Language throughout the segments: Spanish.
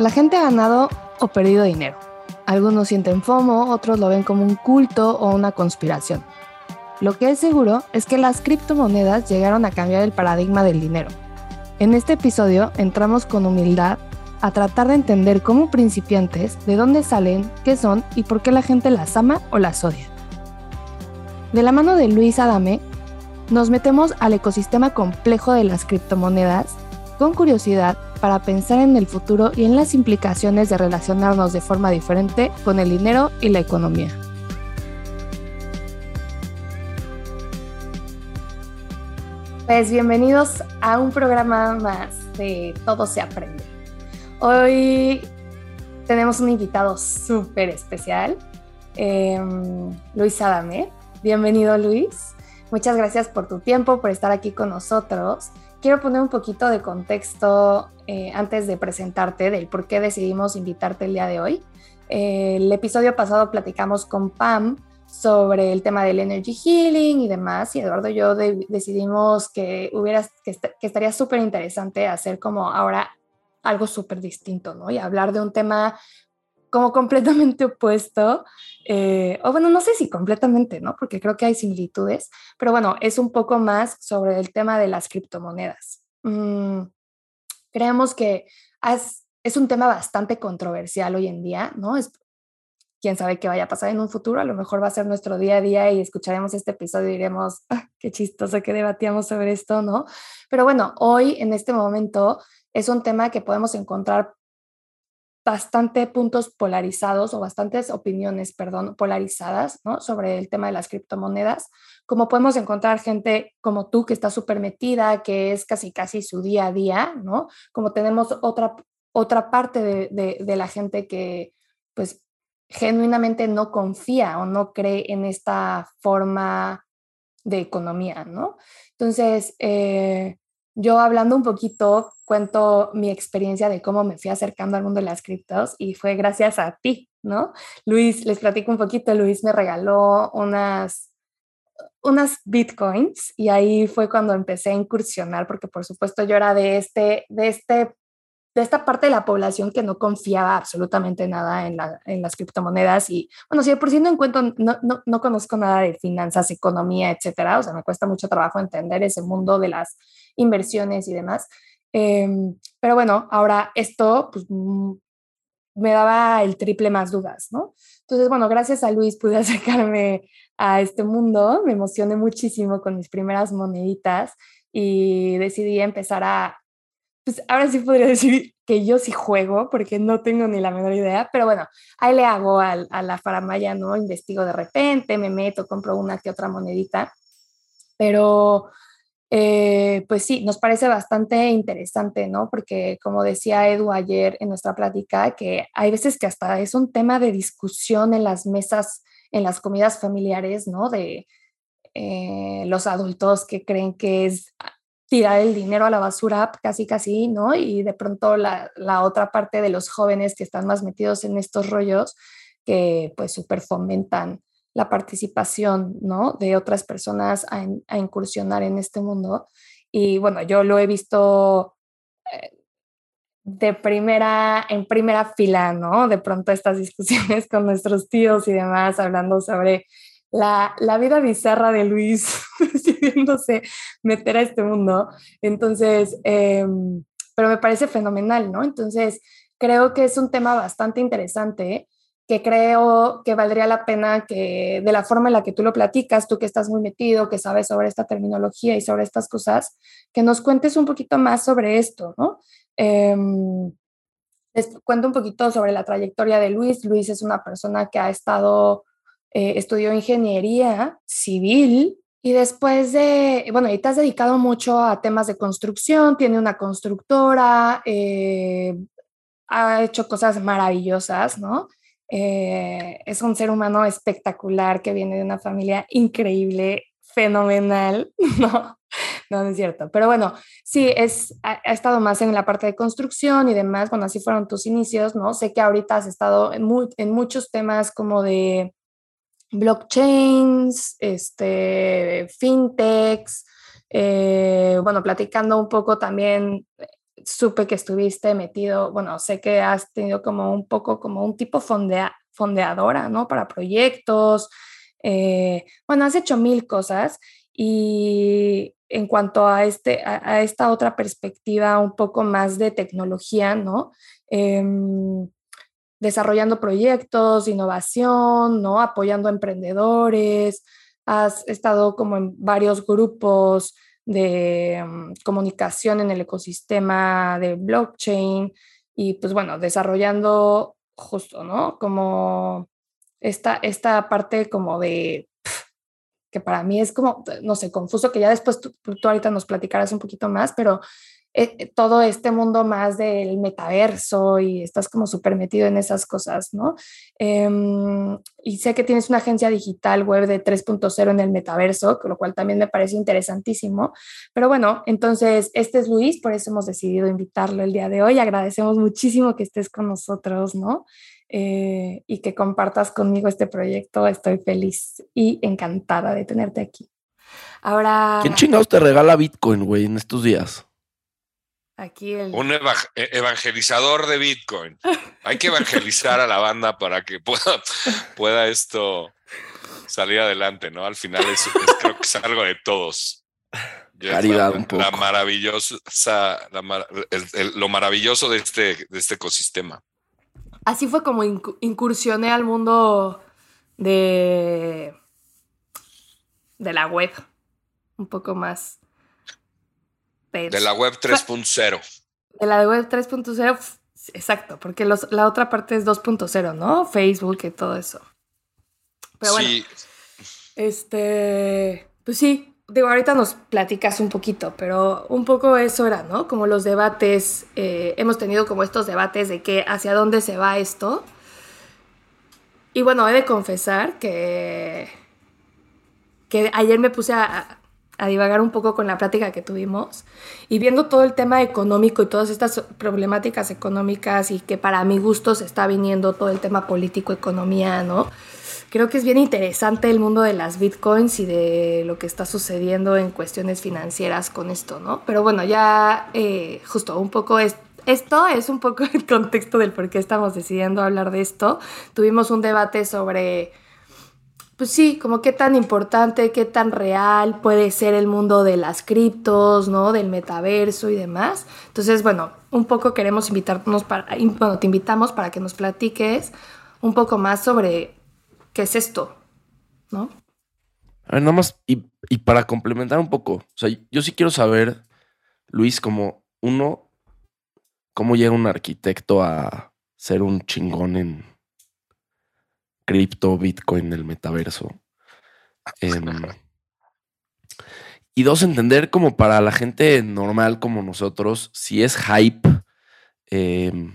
La gente ha ganado o perdido dinero. Algunos sienten FOMO, otros lo ven como un culto o una conspiración. Lo que es seguro es que las criptomonedas llegaron a cambiar el paradigma del dinero. En este episodio entramos con humildad a tratar de entender como principiantes de dónde salen, qué son y por qué la gente las ama o las odia. De la mano de Luis Adame, nos metemos al ecosistema complejo de las criptomonedas con curiosidad para pensar en el futuro y en las implicaciones de relacionarnos de forma diferente con el dinero y la economía. Pues bienvenidos a un programa más de Todo se aprende. Hoy tenemos un invitado súper especial, em, Luis Adame. Bienvenido Luis. Muchas gracias por tu tiempo, por estar aquí con nosotros quiero poner un poquito de contexto eh, antes de presentarte del por qué decidimos invitarte el día de hoy. Eh, el episodio pasado platicamos con Pam sobre el tema del energy healing y demás, y Eduardo y yo decidimos que, hubiera, que, que estaría súper interesante hacer como ahora algo súper distinto, ¿no? Y hablar de un tema como completamente opuesto, eh, o bueno, no sé si completamente, ¿no? Porque creo que hay similitudes, pero bueno, es un poco más sobre el tema de las criptomonedas. Mm, creemos que es, es, un tema bastante controversial hoy en día, ¿no? Es, quién sabe qué vaya a pasar en un futuro, a lo mejor va a ser nuestro día a día y escucharemos este episodio y diremos, ah, qué chistoso que debatíamos sobre esto, ¿no? Pero bueno, hoy en este momento es un tema que podemos encontrar bastante puntos polarizados o bastantes opiniones, perdón, polarizadas, ¿no? Sobre el tema de las criptomonedas, como podemos encontrar gente como tú que está súper metida, que es casi casi su día a día, ¿no? Como tenemos otra, otra parte de, de, la gente que pues genuinamente no confía o no cree en esta forma de economía, ¿no? Entonces, eh, yo hablando un poquito, cuento mi experiencia de cómo me fui acercando al mundo de las criptos y fue gracias a ti, ¿no? Luis, les platico un poquito, Luis me regaló unas, unas bitcoins y ahí fue cuando empecé a incursionar, porque por supuesto yo era de este, de este de esta parte de la población que no confiaba absolutamente nada en, las criptomonedas y bueno, si por si no encuentro, no, no, no, conozco nada de finanzas, economía, etcétera, o sea, me cuesta mucho trabajo entender ese mundo de las inversiones y demás. Em, pero bueno, ahora esto pues, mm, me daba el triple más dudas, ¿no? Entonces, bueno, gracias a Luis pude acercarme a este mundo, me emocioné muchísimo con mis primeras moneditas y decidí empezar a pues ahora sí podría decir que yo sí juego, porque no tengo ni la menor idea, pero bueno, ahí le hago a, a la faramaya, ¿no? Investigo de repente, me meto, compro una que otra monedita, pero eh, pues sí, nos parece bastante interesante, ¿no? Porque como decía Edu ayer en nuestra plática, que hay veces que hasta es un tema de discusión en las mesas, en las comidas familiares, ¿no? De eh, los adultos que creen que es tirar el dinero a la basura casi casi, ¿no? Y de pronto la, otra parte de los jóvenes que están más metidos en estos rollos, que pues súper fomentan la participación, ¿no? De otras personas a, incursionar en este mundo. Y bueno, yo lo he visto eh, de primera, en primera fila, ¿no? De pronto estas discusiones con nuestros tíos y demás, hablando sobre la, la vida bizarra de Luis decidiéndose meter a este mundo. Entonces, em, pero me parece fenomenal, ¿no? Entonces, creo que es un tema bastante interesante que creo que valdría la pena que de la forma en la que tú lo platicas, tú que estás muy metido, que sabes sobre esta terminología y sobre estas cosas, que nos cuentes un poquito más sobre esto, ¿no? Les cuento un poquito sobre la trayectoria de Luis. Luis es una persona que ha estado eh, estudió ingeniería civil y después de, bueno, y te has dedicado mucho a temas de construcción, tiene una constructora, eh, ha hecho cosas maravillosas, ¿no? Eh, es un ser humano espectacular que viene de una familia increíble, fenomenal, ¿no? No, es cierto. Pero bueno, sí, es, ha, estado más en la parte de construcción y demás. Bueno, así fueron tus inicios, ¿no? Sé que ahorita has estado en, en muchos temas como de blockchains, este, fintechs, eh, bueno, platicando un poco también supe que estuviste metido, bueno, sé que has tenido como un poco como un tipo fondea, fondeadora, ¿no? Para proyectos, eh, bueno, has hecho mil cosas y en cuanto a, este, a, esta otra perspectiva un poco más de tecnología, ¿no? Em, desarrollando proyectos, innovación, ¿no? Apoyando a emprendedores, has estado como en varios grupos de mm, comunicación en el ecosistema de blockchain y pues bueno, desarrollando justo, ¿no? Como esta, esta parte como de que para mí es como, no sé, confuso, que ya después tú, tú ahorita nos platicarás un poquito más, pero eh, eh, todo este mundo más del metaverso y estás como súper metido en esas cosas, ¿no? Em, y sé que tienes una agencia digital web de 3.0 en el metaverso, lo cual también me parece interesantísimo. Pero bueno, entonces, este es Luis, por eso hemos decidido invitarlo el día de hoy. Agradecemos muchísimo que estés con nosotros, ¿no? Eh, y que compartas conmigo este proyecto. Estoy feliz y encantada de tenerte aquí. Ahora. ¿Quién chingados te regala Bitcoin, güey, en estos días? Un e-, evangelizador de Bitcoin. Hay que evangelizar a la banda para que pueda, pueda esto salir adelante, ¿no? Al final es, creo que es algo de todos. Caridad un poco. La maravillosa, lo maravilloso de este, de este ecosistema. Así fue como incursioné al mundo de, de la web, un poco más de la web 3.0. De la web 3.0, exacto, porque la otra parte es 2.0, ¿no? Facebook y todo eso. Pero bueno, sí. este, pues sí, digo, ahorita nos platicas un poquito, pero un poco eso era, ¿no? Como los debates, eh, hemos tenido como estos debates de que hacia dónde se va esto. Y bueno, he de confesar que, que ayer me puse a, a divagar un poco con la plática que tuvimos y viendo todo el tema económico y todas estas problemáticas económicas y que para mi gusto se está viniendo todo el tema político, economía, ¿no? Creo que es bien interesante el mundo de las bitcoins y de lo que está sucediendo en cuestiones financieras con esto, ¿no? Pero bueno, ya eh, justo un poco es, esto es un poco el contexto del por qué estamos decidiendo hablar de esto. Tuvimos un debate sobre pues sí, como qué tan importante, qué tan real puede ser el mundo de las criptos, ¿no? Del metaverso y demás. Entonces, bueno, un poco queremos invitarnos para, bueno, te invitamos para que nos platiques un poco más sobre qué es esto, ¿no? A ver, nada más, y, y para complementar un poco, o sea, yo sí quiero saber, Luis, como uno, cómo llega un arquitecto a ser un chingón en, cripto, Bitcoin, el metaverso. Em, y dos, entender como para la gente normal como nosotros, si es hype, em,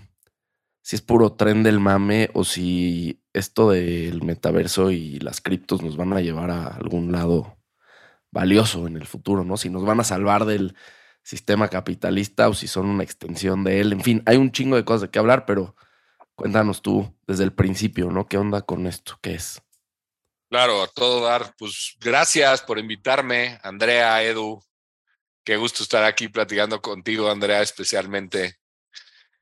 si es puro tren del mame o si esto del metaverso y las criptos nos van a llevar a algún lado valioso en el futuro, ¿no? Si nos van a salvar del sistema capitalista o si son una extensión de él. En fin, hay un chingo de cosas de qué hablar, pero Cuéntanos tú desde el principio, ¿no? ¿Qué onda con esto? ¿Qué es? Claro, a todo dar. Pues gracias por invitarme, Andrea, Edu. Qué gusto estar aquí platicando contigo, Andrea, especialmente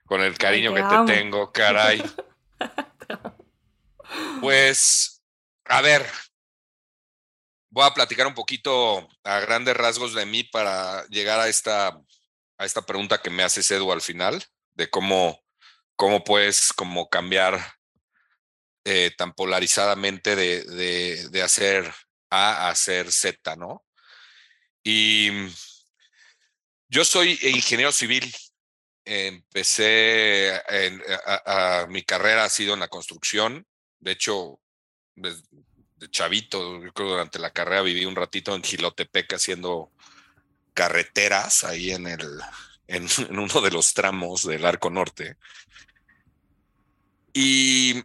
con el cariño que te tengo, caray. Pues, a ver, voy a platicar un poquito a grandes rasgos de mí para llegar a esta, a esta pregunta que me haces, Edu, al final, de cómo cómo puedes como cambiar eh, tan polarizadamente de, de, hacer A a hacer Z, ¿no? Y yo soy ingeniero civil. Empecé, a, mi carrera ha sido en la construcción. De hecho, de, chavito, yo creo durante la carrera viví un ratito en Gilotepec haciendo carreteras ahí en el, en, uno de los tramos del Arco Norte. Y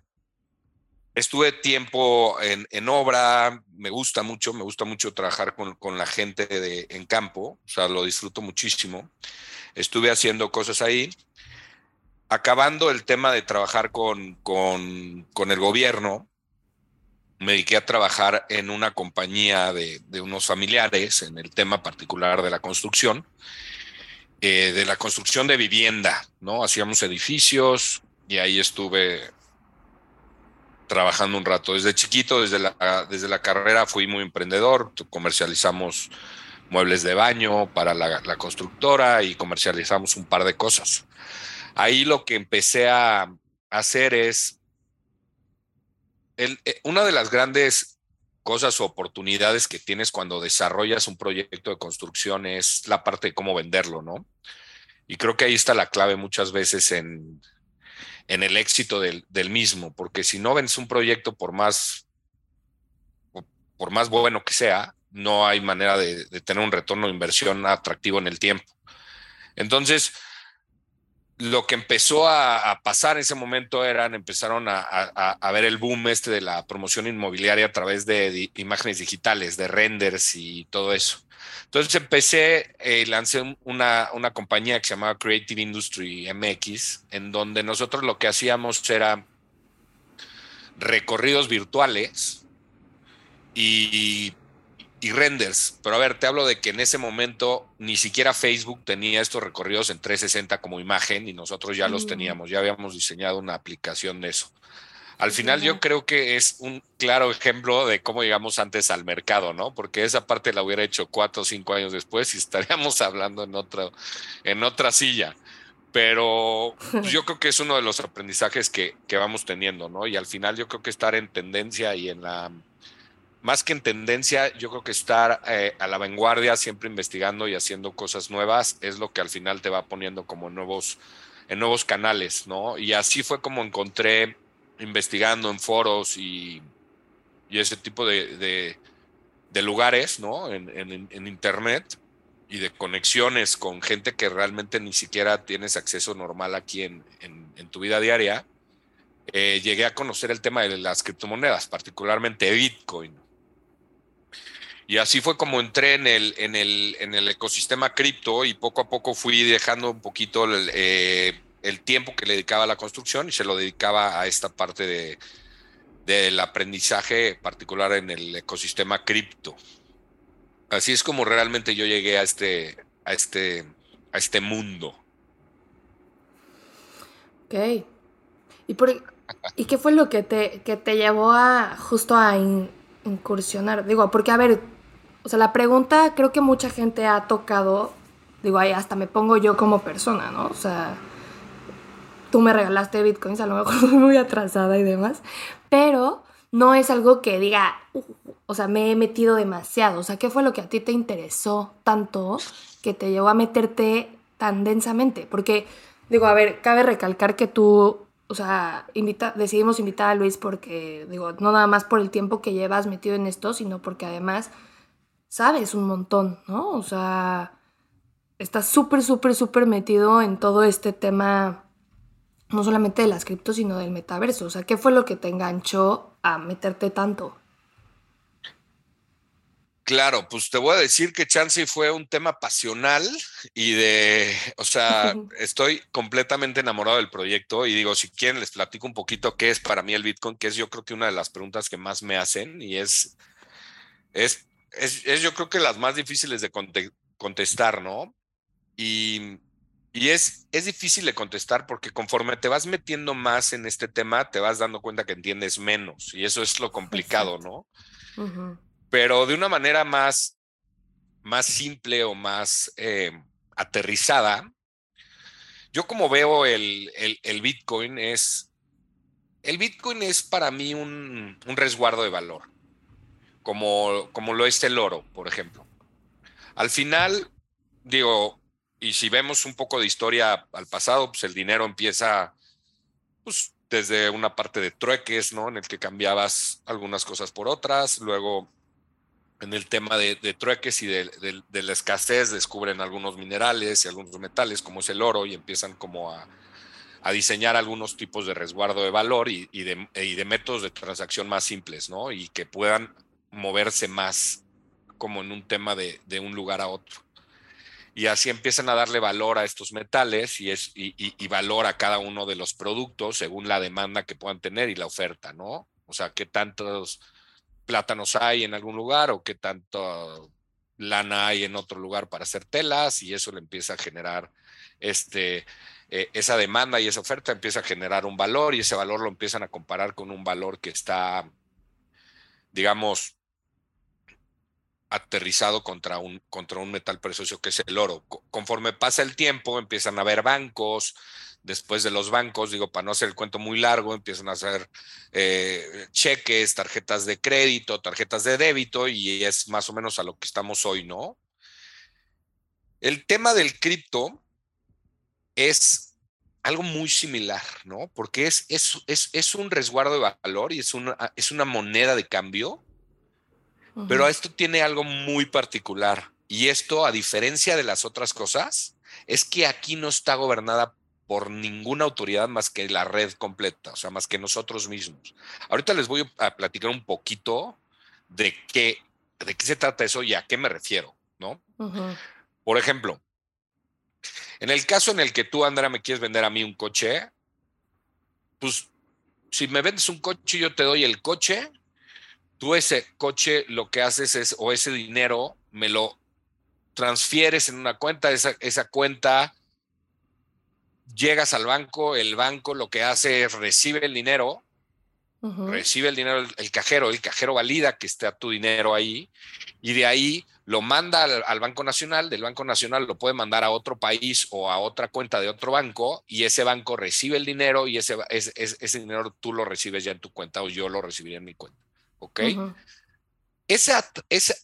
estuve tiempo en, en, obra, me gusta mucho, me gusta mucho trabajar con, con, la gente de, en campo, o sea, lo disfruto muchísimo. Estuve haciendo cosas ahí. Acabando el tema de trabajar con, con, con el gobierno, me dediqué a trabajar en una compañía de, de, unos familiares en el tema particular de la construcción eh, de la construcción de vivienda, ¿no? Hacíamos edificios y ahí estuve trabajando un rato. Desde chiquito, desde la, desde la carrera, fui muy emprendedor, comercializamos muebles de baño para la, constructora y comercializamos un par de cosas. Ahí lo que empecé a hacer es, eh, una de las grandes cosas o oportunidades que tienes cuando desarrollas un proyecto de construcción es la parte de cómo venderlo, ¿no? Y creo que ahí está la clave muchas veces en, en el éxito del, del, mismo, porque si no vendes un proyecto por más, por más bueno que sea, no hay manera de, de tener un retorno de inversión atractivo en el tiempo. Entonces, lo que empezó a, pasar en ese momento eran, empezaron a, ver el boom este de la promoción inmobiliaria a través de, imágenes digitales, de renders y todo eso. Entonces empecé, eh, lancé una, una compañía que se llamaba Creative Industry MX, en donde nosotros lo que hacíamos era recorridos virtuales y y renders. Pero a ver, te hablo de que en ese momento ni siquiera Facebook tenía estos recorridos en 360 como imagen y nosotros ya los mm. teníamos, ya habíamos diseñado una aplicación de eso. Al final yo creo que es un claro ejemplo de cómo llegamos antes al mercado, ¿no? Porque esa parte la hubiera hecho cuatro o cinco años después y estaríamos hablando en otra, en otra silla. Pero pues, yo creo que es uno de los aprendizajes que, que vamos teniendo, ¿no? Y al final yo creo que estar en tendencia y en la más que en tendencia, yo creo que estar eh, a la vanguardia, siempre investigando y haciendo cosas nuevas, es lo que al final te va poniendo como nuevos, en nuevos canales, ¿no? Y así fue como encontré, investigando en foros y, ese tipo de, lugares, ¿no? En, Internet y de conexiones con gente que realmente ni siquiera tienes acceso normal aquí en, en tu vida diaria. Eh, llegué a conocer el tema de las criptomonedas, particularmente Bitcoin. Y así fue como entré en el, en el, en el ecosistema cripto y poco a poco fui dejando un poquito el, eh, el, tiempo que le dedicaba a la construcción y se lo dedicaba a esta parte de, del aprendizaje particular en el ecosistema cripto. Así es como realmente yo llegué a este, a este, a este mundo. Ok. ¿Y, por, ¿Y qué fue lo que te, que te llevó a justo a incursionar? Digo, porque a ver, o sea, la pregunta creo que mucha gente ha tocado, digo, ahí hasta me pongo yo como persona, ¿no? O sea, tú me regalaste bitcoins, a lo mejor muy atrasada y demás, pero no es algo que diga, o sea, me he metido demasiado. O sea, ¿qué fue lo que a ti te interesó tanto que te llevó a meterte tan densamente? Porque, digo, a ver, cabe recalcar que tú, o sea, decidimos invitar a Luis porque, digo, no nada más por el tiempo que llevas metido en esto, sino porque además sabes un montón, ¿no? O sea, estás súper, súper, súper metido en todo este tema, no solamente de las criptos, sino del metaverso. O sea, ¿qué fue lo que te enganchó a meterte tanto? Claro, pues te voy a decir que Chansey fue un tema pasional y de, o sea, estoy completamente enamorado del proyecto y digo, si quieren les platico un poquito qué es para mí el Bitcoin, que es yo creo que una de las preguntas que más me hacen y es, es es, yo creo que las más difíciles de contestar, ¿no? Y, es, es difícil de contestar porque conforme te vas metiendo más en este tema, te vas dando cuenta que entiendes menos y eso es lo complicado, ¿no? Pero de una manera más, más simple o más eh, aterrizada, yo como veo el, el, Bitcoin es, el Bitcoin es para mí un, un resguardo de valor como, como lo es el oro, por ejemplo. Al final, digo, y si vemos un poco de historia al pasado, pues el dinero empieza pues, desde una parte de trueques, ¿no? En el que cambiabas algunas cosas por otras, luego en el tema de, trueques y de, la escasez descubren algunos minerales y algunos metales como es el oro y empiezan como a, diseñar algunos tipos de resguardo de valor y, de, y, de, métodos de transacción más simples, ¿no? Y que puedan moverse más como en un tema de, un lugar a otro. Y así empiezan a darle valor a estos metales y, es, y, valor a cada uno de los productos según la demanda que puedan tener y la oferta, ¿no? O sea, qué tantos plátanos hay en algún lugar o qué tanto lana hay en otro lugar para hacer telas y eso le empieza a generar este, eh, esa demanda y esa oferta empieza a generar un valor y ese valor lo empiezan a comparar con un valor que está, digamos, aterrizado contra un, contra un metal precioso que es el oro. Conforme pasa el tiempo, empiezan a haber bancos, después de los bancos, digo, para no hacer el cuento muy largo, empiezan a hacer eh, cheques, tarjetas de crédito, tarjetas de débito, y es más o menos a lo que estamos hoy, ¿no? El tema del cripto es algo muy similar, ¿no? Porque es, es, es, un resguardo de valor y es una, es una moneda de cambio pero esto tiene algo muy particular. Y esto, a diferencia de las otras cosas, es que aquí no está gobernada por ninguna autoridad más que la red completa, o sea, más que nosotros mismos. Ahorita les voy a platicar un poquito de qué, de qué se trata eso y a qué me refiero, ¿no? Por ejemplo, en el caso en el que tú, Andrea, me quieres vender a mí un coche, pues si me vendes un coche, yo te doy el coche tú ese coche lo que haces es, o ese dinero, me lo transfieres en una cuenta, esa, esa cuenta, llegas al banco, el banco lo que hace es recibe el dinero, recibe el dinero el, cajero, el cajero valida que esté tu dinero ahí y de ahí lo manda al, Banco Nacional, del Banco Nacional lo puede mandar a otro país o a otra cuenta de otro banco y ese banco recibe el dinero y ese, ese, ese dinero tú lo recibes ya en tu cuenta o yo lo recibiría en mi cuenta. ¿Ok? ese,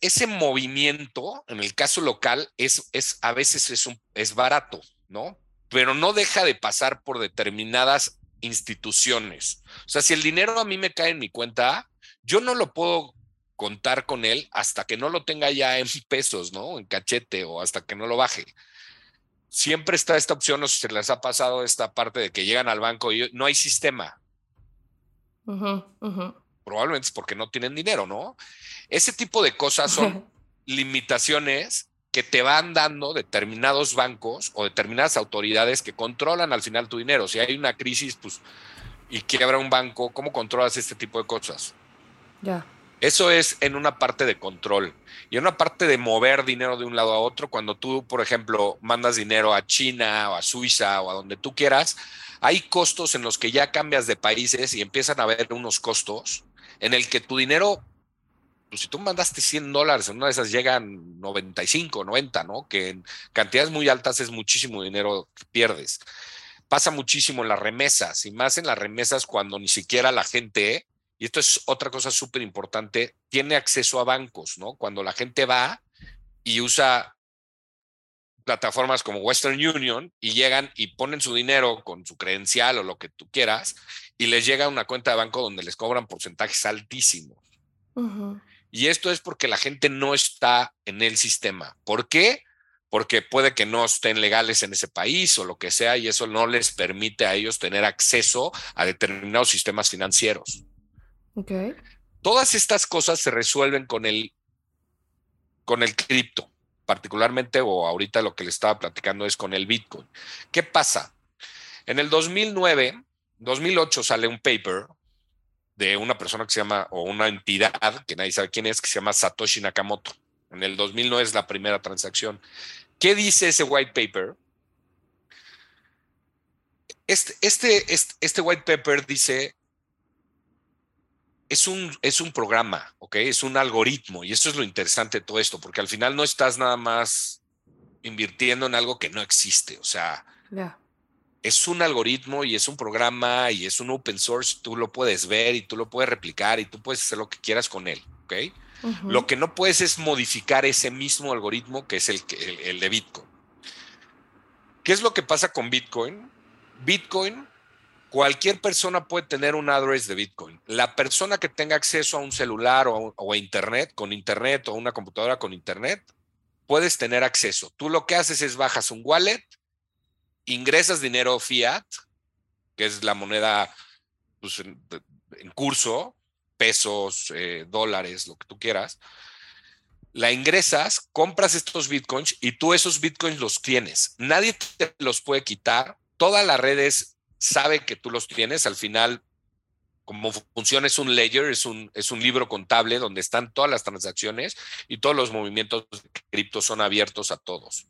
ese, movimiento, en el caso local, es, es a veces es, un, es barato, ¿no? Pero no deja de pasar por determinadas instituciones. O sea, si el dinero a mí me cae en mi cuenta, yo no lo puedo contar con él hasta que no lo tenga ya en pesos, ¿no? En cachete o hasta que no lo baje. Siempre está esta opción, o se les ha pasado esta parte de que llegan al banco y no hay sistema probablemente es porque no tienen dinero, ¿no? Ese tipo de cosas son limitaciones que te van dando determinados bancos o determinadas autoridades que controlan al final tu dinero. Si hay una crisis, pues, y quiebra un banco, ¿cómo controlas este tipo de cosas? Ya. Eso es en una parte de control. Y en una parte de mover dinero de un lado a otro, cuando tú, por ejemplo, mandas dinero a China o a Suiza o a donde tú quieras, hay costos en los que ya cambias de países y empiezan a haber unos costos en el que tu dinero, pues si tú mandaste 100 dólares, en una de esas llegan 95, 90, ¿no? Que en cantidades muy altas es muchísimo dinero que pierdes. Pasa muchísimo en las remesas y más en las remesas cuando ni siquiera la gente, y esto es otra cosa súper importante, tiene acceso a bancos, ¿no? Cuando la gente va y usa plataformas como Western Union y llegan y ponen su dinero con su credencial o lo que tú quieras y les llega una cuenta de banco donde les cobran porcentajes altísimos. Y esto es porque la gente no está en el sistema. ¿Por qué? Porque puede que no estén legales en ese país o lo que sea y eso no les permite a ellos tener acceso a determinados sistemas financieros. Okay. Todas estas cosas se resuelven con el, con el cripto, particularmente o ahorita lo que le estaba platicando es con el Bitcoin. ¿Qué pasa? En el 2009 2008 sale un paper de una persona que se llama, o una entidad que nadie sabe quién es, que se llama Satoshi Nakamoto. En el 2009 es la primera transacción. ¿Qué dice ese white paper? Este, este, este, este white paper dice, es un, es un programa, ¿ok? Es un algoritmo y eso es lo interesante de todo esto, porque al final no estás nada más invirtiendo en algo que no existe, o sea, es un algoritmo y es un programa y es un open source, tú lo puedes ver y tú lo puedes replicar y tú puedes hacer lo que quieras con él, ¿ok? Lo que no puedes es modificar ese mismo algoritmo que es el, el, de Bitcoin. ¿Qué es lo que pasa con Bitcoin? Bitcoin, cualquier persona puede tener un address de Bitcoin. La persona que tenga acceso a un celular o a Internet, con Internet o una computadora con Internet, puedes tener acceso. Tú lo que haces es bajas un wallet, ingresas dinero fiat, que es la moneda pues, en, curso, pesos, eh, dólares, lo que tú quieras, la ingresas, compras estos bitcoins y tú esos bitcoins los tienes. Nadie te los puede quitar. Todas las redes sabe que tú los tienes. Al final, como funciona es un ledger, es un, es un libro contable donde están todas las transacciones y todos los movimientos de cripto son abiertos a todos.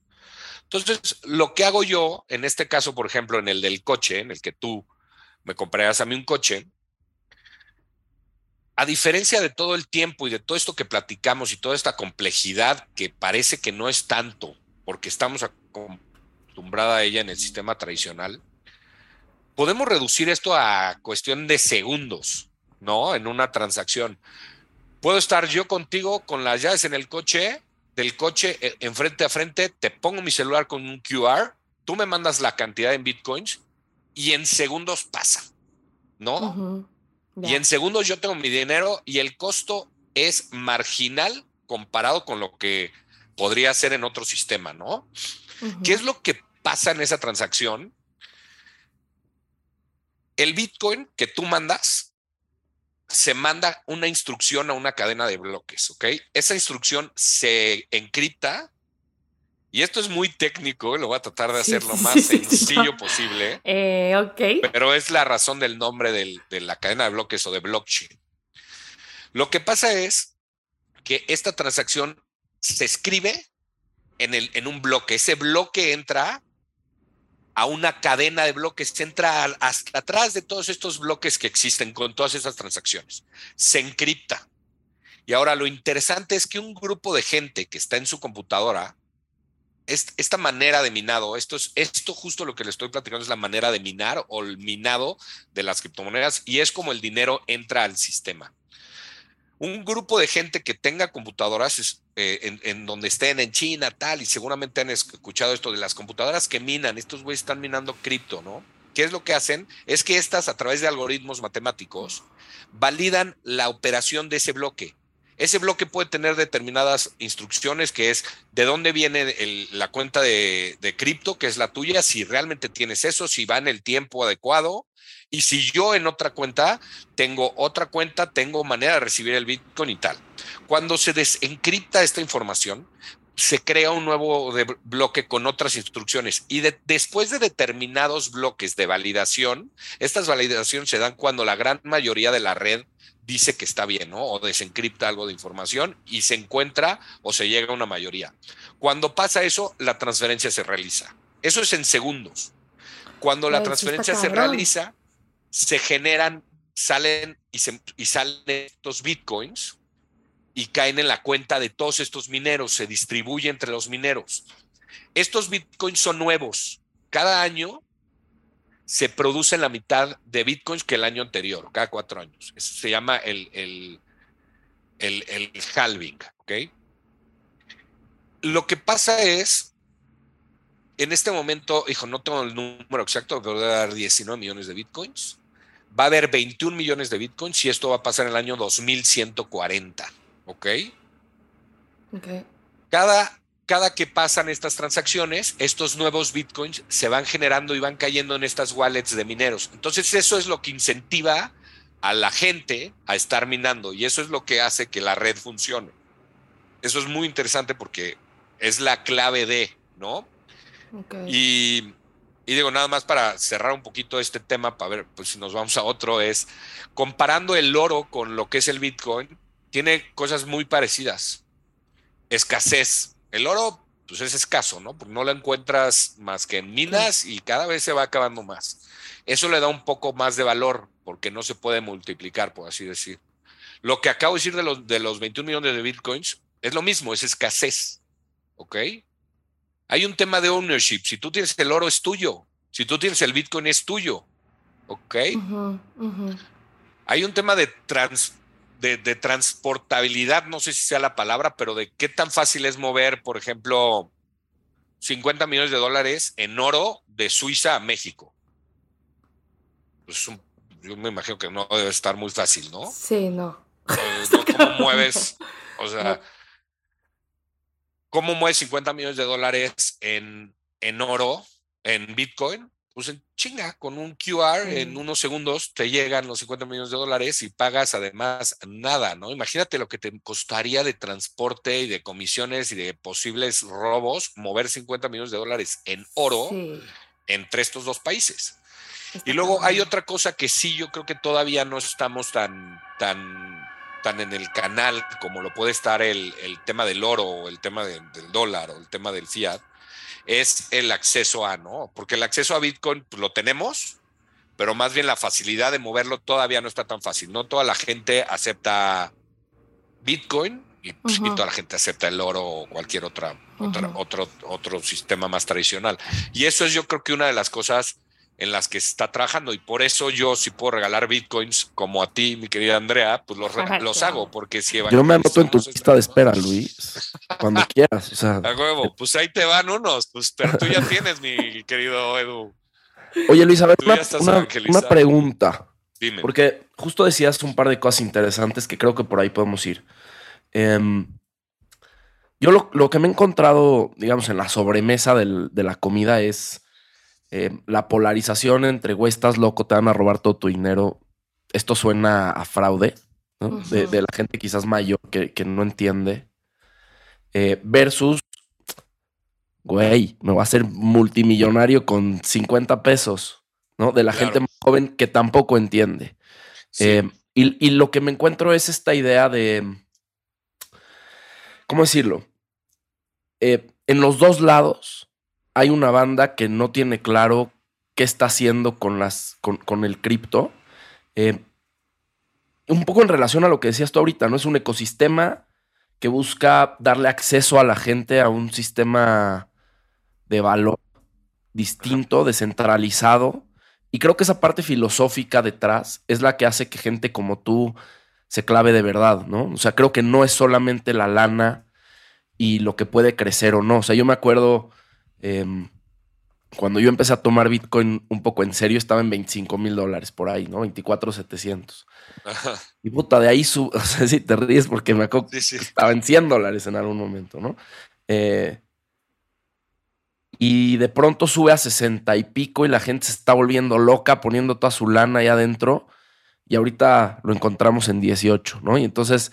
Entonces, lo que hago yo, en este caso, por ejemplo, en el del coche, en el que tú me comprarías a mí un coche, a diferencia de todo el tiempo y de todo esto que platicamos y toda esta complejidad que parece que no es tanto, porque estamos acostumbrada a ella en el sistema tradicional, podemos reducir esto a cuestión de segundos, ¿no? En una transacción. Puedo estar yo contigo con las llaves en el coche, del coche eh, en frente a frente, te pongo mi celular con un QR, tú me mandas la cantidad en bitcoins y en segundos pasa, ¿no? Y en segundos yo tengo mi dinero y el costo es marginal comparado con lo que podría ser en otro sistema, ¿no? ¿Qué es lo que pasa en esa transacción? El Bitcoin que tú mandas se manda una instrucción a una cadena de bloques, ¿ok? Esa instrucción se encripta y esto es muy técnico, lo voy a tratar de hacer lo más sencillo posible. Eh, ok. Pero es la razón del nombre de la cadena de bloques o de blockchain. Lo que pasa es que esta transacción se escribe en, el, en un bloque. Ese bloque entra a una cadena de bloques, entra hasta atrás de todos estos bloques que existen con todas esas transacciones. Se encripta. Y ahora lo interesante es que un grupo de gente que está en su computadora, esta manera de minado, esto es esto justo lo que le estoy platicando es la manera de minar o el minado de las criptomonedas y es como el dinero entra al sistema un grupo de gente que tenga computadoras eh, en, donde estén en China, tal, y seguramente han escuchado esto de las computadoras que minan, estos güeyes están minando cripto, ¿no? ¿Qué es lo que hacen? Es que estas, a través de algoritmos matemáticos, validan la operación de ese bloque. Ese bloque puede tener determinadas instrucciones, que es de dónde viene la cuenta de, de cripto, que es la tuya, si realmente tienes eso, si va en el tiempo adecuado, y si yo en otra cuenta tengo otra cuenta, tengo manera de recibir el Bitcoin y tal. Cuando se desencripta esta información, se crea un nuevo bloque con otras instrucciones y después de determinados bloques de validación, estas validaciones se dan cuando la gran mayoría de la red dice que está bien, ¿no? O desencripta algo de información y se encuentra o se llega a una mayoría. Cuando pasa eso, la transferencia se realiza. Eso es en segundos. Cuando la transferencia se realiza, se generan, salen y, y salen estos bitcoins y caen en la cuenta de todos estos mineros, se distribuye entre los mineros. Estos bitcoins son nuevos. Cada año se produce la mitad de bitcoins que el año anterior, cada cuatro años. Eso se llama el, el, el, halving. Lo que pasa es, en este momento, hijo, no tengo el número exacto, pero debe dar 19 millones de bitcoins va a haber 21 millones de bitcoins y esto va a pasar en el año 2140. ¿Ok? Ok. Cada, cada que pasan estas transacciones, estos nuevos bitcoins se van generando y van cayendo en estas wallets de mineros. Entonces eso es lo que incentiva a la gente a estar minando y eso es lo que hace que la red funcione. Eso es muy interesante porque es la clave de, ¿no? Okay. Y y digo, nada más para cerrar un poquito este tema, para ver pues, si nos vamos a otro, es comparando el oro con lo que es el Bitcoin, tiene cosas muy parecidas. Escasez. El oro, pues es escaso, ¿no? Porque no lo encuentras más que en minas y cada vez se va acabando más. Eso le da un poco más de valor porque no se puede multiplicar, por así decir. Lo que acabo de decir de los, de los 21 millones de Bitcoins es lo mismo, es escasez. ¿Ok? Hay un tema de ownership. Si tú tienes el oro, es tuyo. Si tú tienes el Bitcoin, es tuyo. ¿Ok? Hay un tema de, de, transportabilidad, no sé si sea la palabra, pero de qué tan fácil es mover, por ejemplo, 50 millones de dólares en oro de Suiza a México. Pues yo me imagino que no debe estar muy fácil, ¿no? Sí, no. ¿Cómo mueves? O sea, ¿Cómo mueves 50 millones de dólares en, en oro, en Bitcoin? Pues en chinga, con un QR en unos segundos te llegan los 50 millones de dólares y pagas además nada, ¿no? Imagínate lo que te costaría de transporte y de comisiones y de posibles robos mover 50 millones de dólares en oro entre estos dos países. y luego hay otra cosa que sí, yo creo que todavía no estamos tan, tan, tan en el canal como lo puede estar el, tema del oro o el tema del dólar o el tema del fiat, es el acceso a, ¿no? Porque el acceso a Bitcoin pues, lo tenemos, pero más bien la facilidad de moverlo todavía no está tan fácil. No toda la gente acepta Bitcoin y, pues, toda la gente acepta el oro o cualquier otra, otro, otro sistema más tradicional. Y eso es yo creo que una de las cosas en las que se está trabajando y por eso yo si puedo regalar bitcoins como a ti, mi querida Andrea, pues los, los hago porque si Yo me anoto en tu lista de espera, Luis, cuando quieras. O sea, a huevo, pues ahí te van unos, pues pero tú ya tienes, mi querido Edu. Oye, Luis, a ver, una, pregunta. Dime. Porque justo decías un par de cosas interesantes que creo que por ahí podemos ir. Em, yo lo, que me he encontrado, digamos, en la sobremesa de la comida es em, la polarización entre, güey, estás loco, te van a robar todo tu dinero. Esto suena a fraude, de, la gente quizás mayor que, no entiende. Eh, versus güey, me voy a hacer multimillonario con 50 pesos, ¿no? De la gente más joven que tampoco entiende. Eh, y, lo que me encuentro es esta idea de, ¿cómo decirlo? Eh, en los dos lados hay una banda que no tiene claro qué está haciendo con, las, con, el cripto. Eh, un poco en relación a lo que decías tú ahorita, ¿no? Es un ecosistema que busca darle acceso a la gente a un sistema de valor distinto, descentralizado. Y creo que esa parte filosófica detrás es la que hace que gente como tú se clave de verdad, ¿no? O sea, creo que no es solamente la lana y lo que puede crecer o no. O sea, yo me acuerdo em, cuando yo empecé a tomar Bitcoin un poco en serio, estaba en 25 mil dólares por ahí, ¿no? 24, 700. Y puta, de ahí su, o sea, si te ríes porque me acuerdo estaba en 100 dólares en algún momento, ¿no? Eh, y de pronto sube a 60 y pico y la gente se está volviendo loca poniendo toda su lana ahí adentro y ahorita lo encontramos en 18, ¿no? Y entonces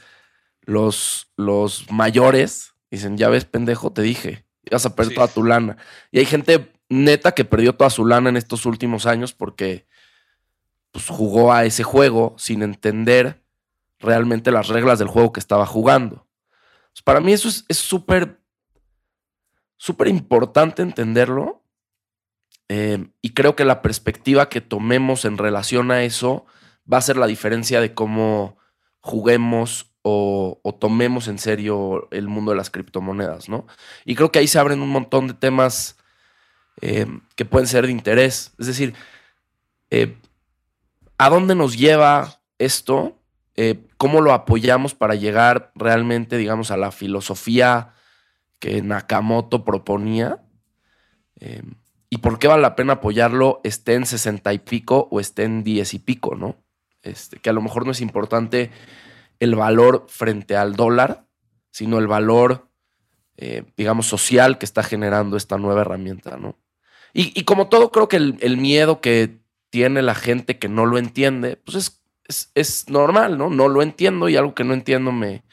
los, los mayores dicen, ya ves, pendejo, te dije, vas a perder toda tu lana. Y hay gente neta que perdió toda su lana en estos últimos años porque pues, jugó a ese juego sin entender realmente las reglas del juego que estaba jugando. Pues, para mí eso es súper súper importante entenderlo. Eh, y creo que la perspectiva que tomemos en relación a eso va a ser la diferencia de cómo juguemos o, tomemos en serio el mundo de las criptomonedas, ¿no? Y creo que ahí se abren un montón de temas eh, que pueden ser de interés. Es decir, eh, ¿a dónde nos lleva esto? ¿Cómo lo apoyamos para llegar realmente, digamos, a la filosofía que Nakamoto proponía. Y por qué vale la pena apoyarlo, esté en 60 y pico o esté en 10 y pico, ¿no? Este, que a lo mejor no es importante el valor frente al dólar, sino el valor, eh, digamos, social que está generando esta nueva herramienta, ¿no? Y, como todo, creo que el, miedo que tiene la gente que no lo entiende, pues es, es, es normal, ¿no? No lo entiendo y algo que no entiendo me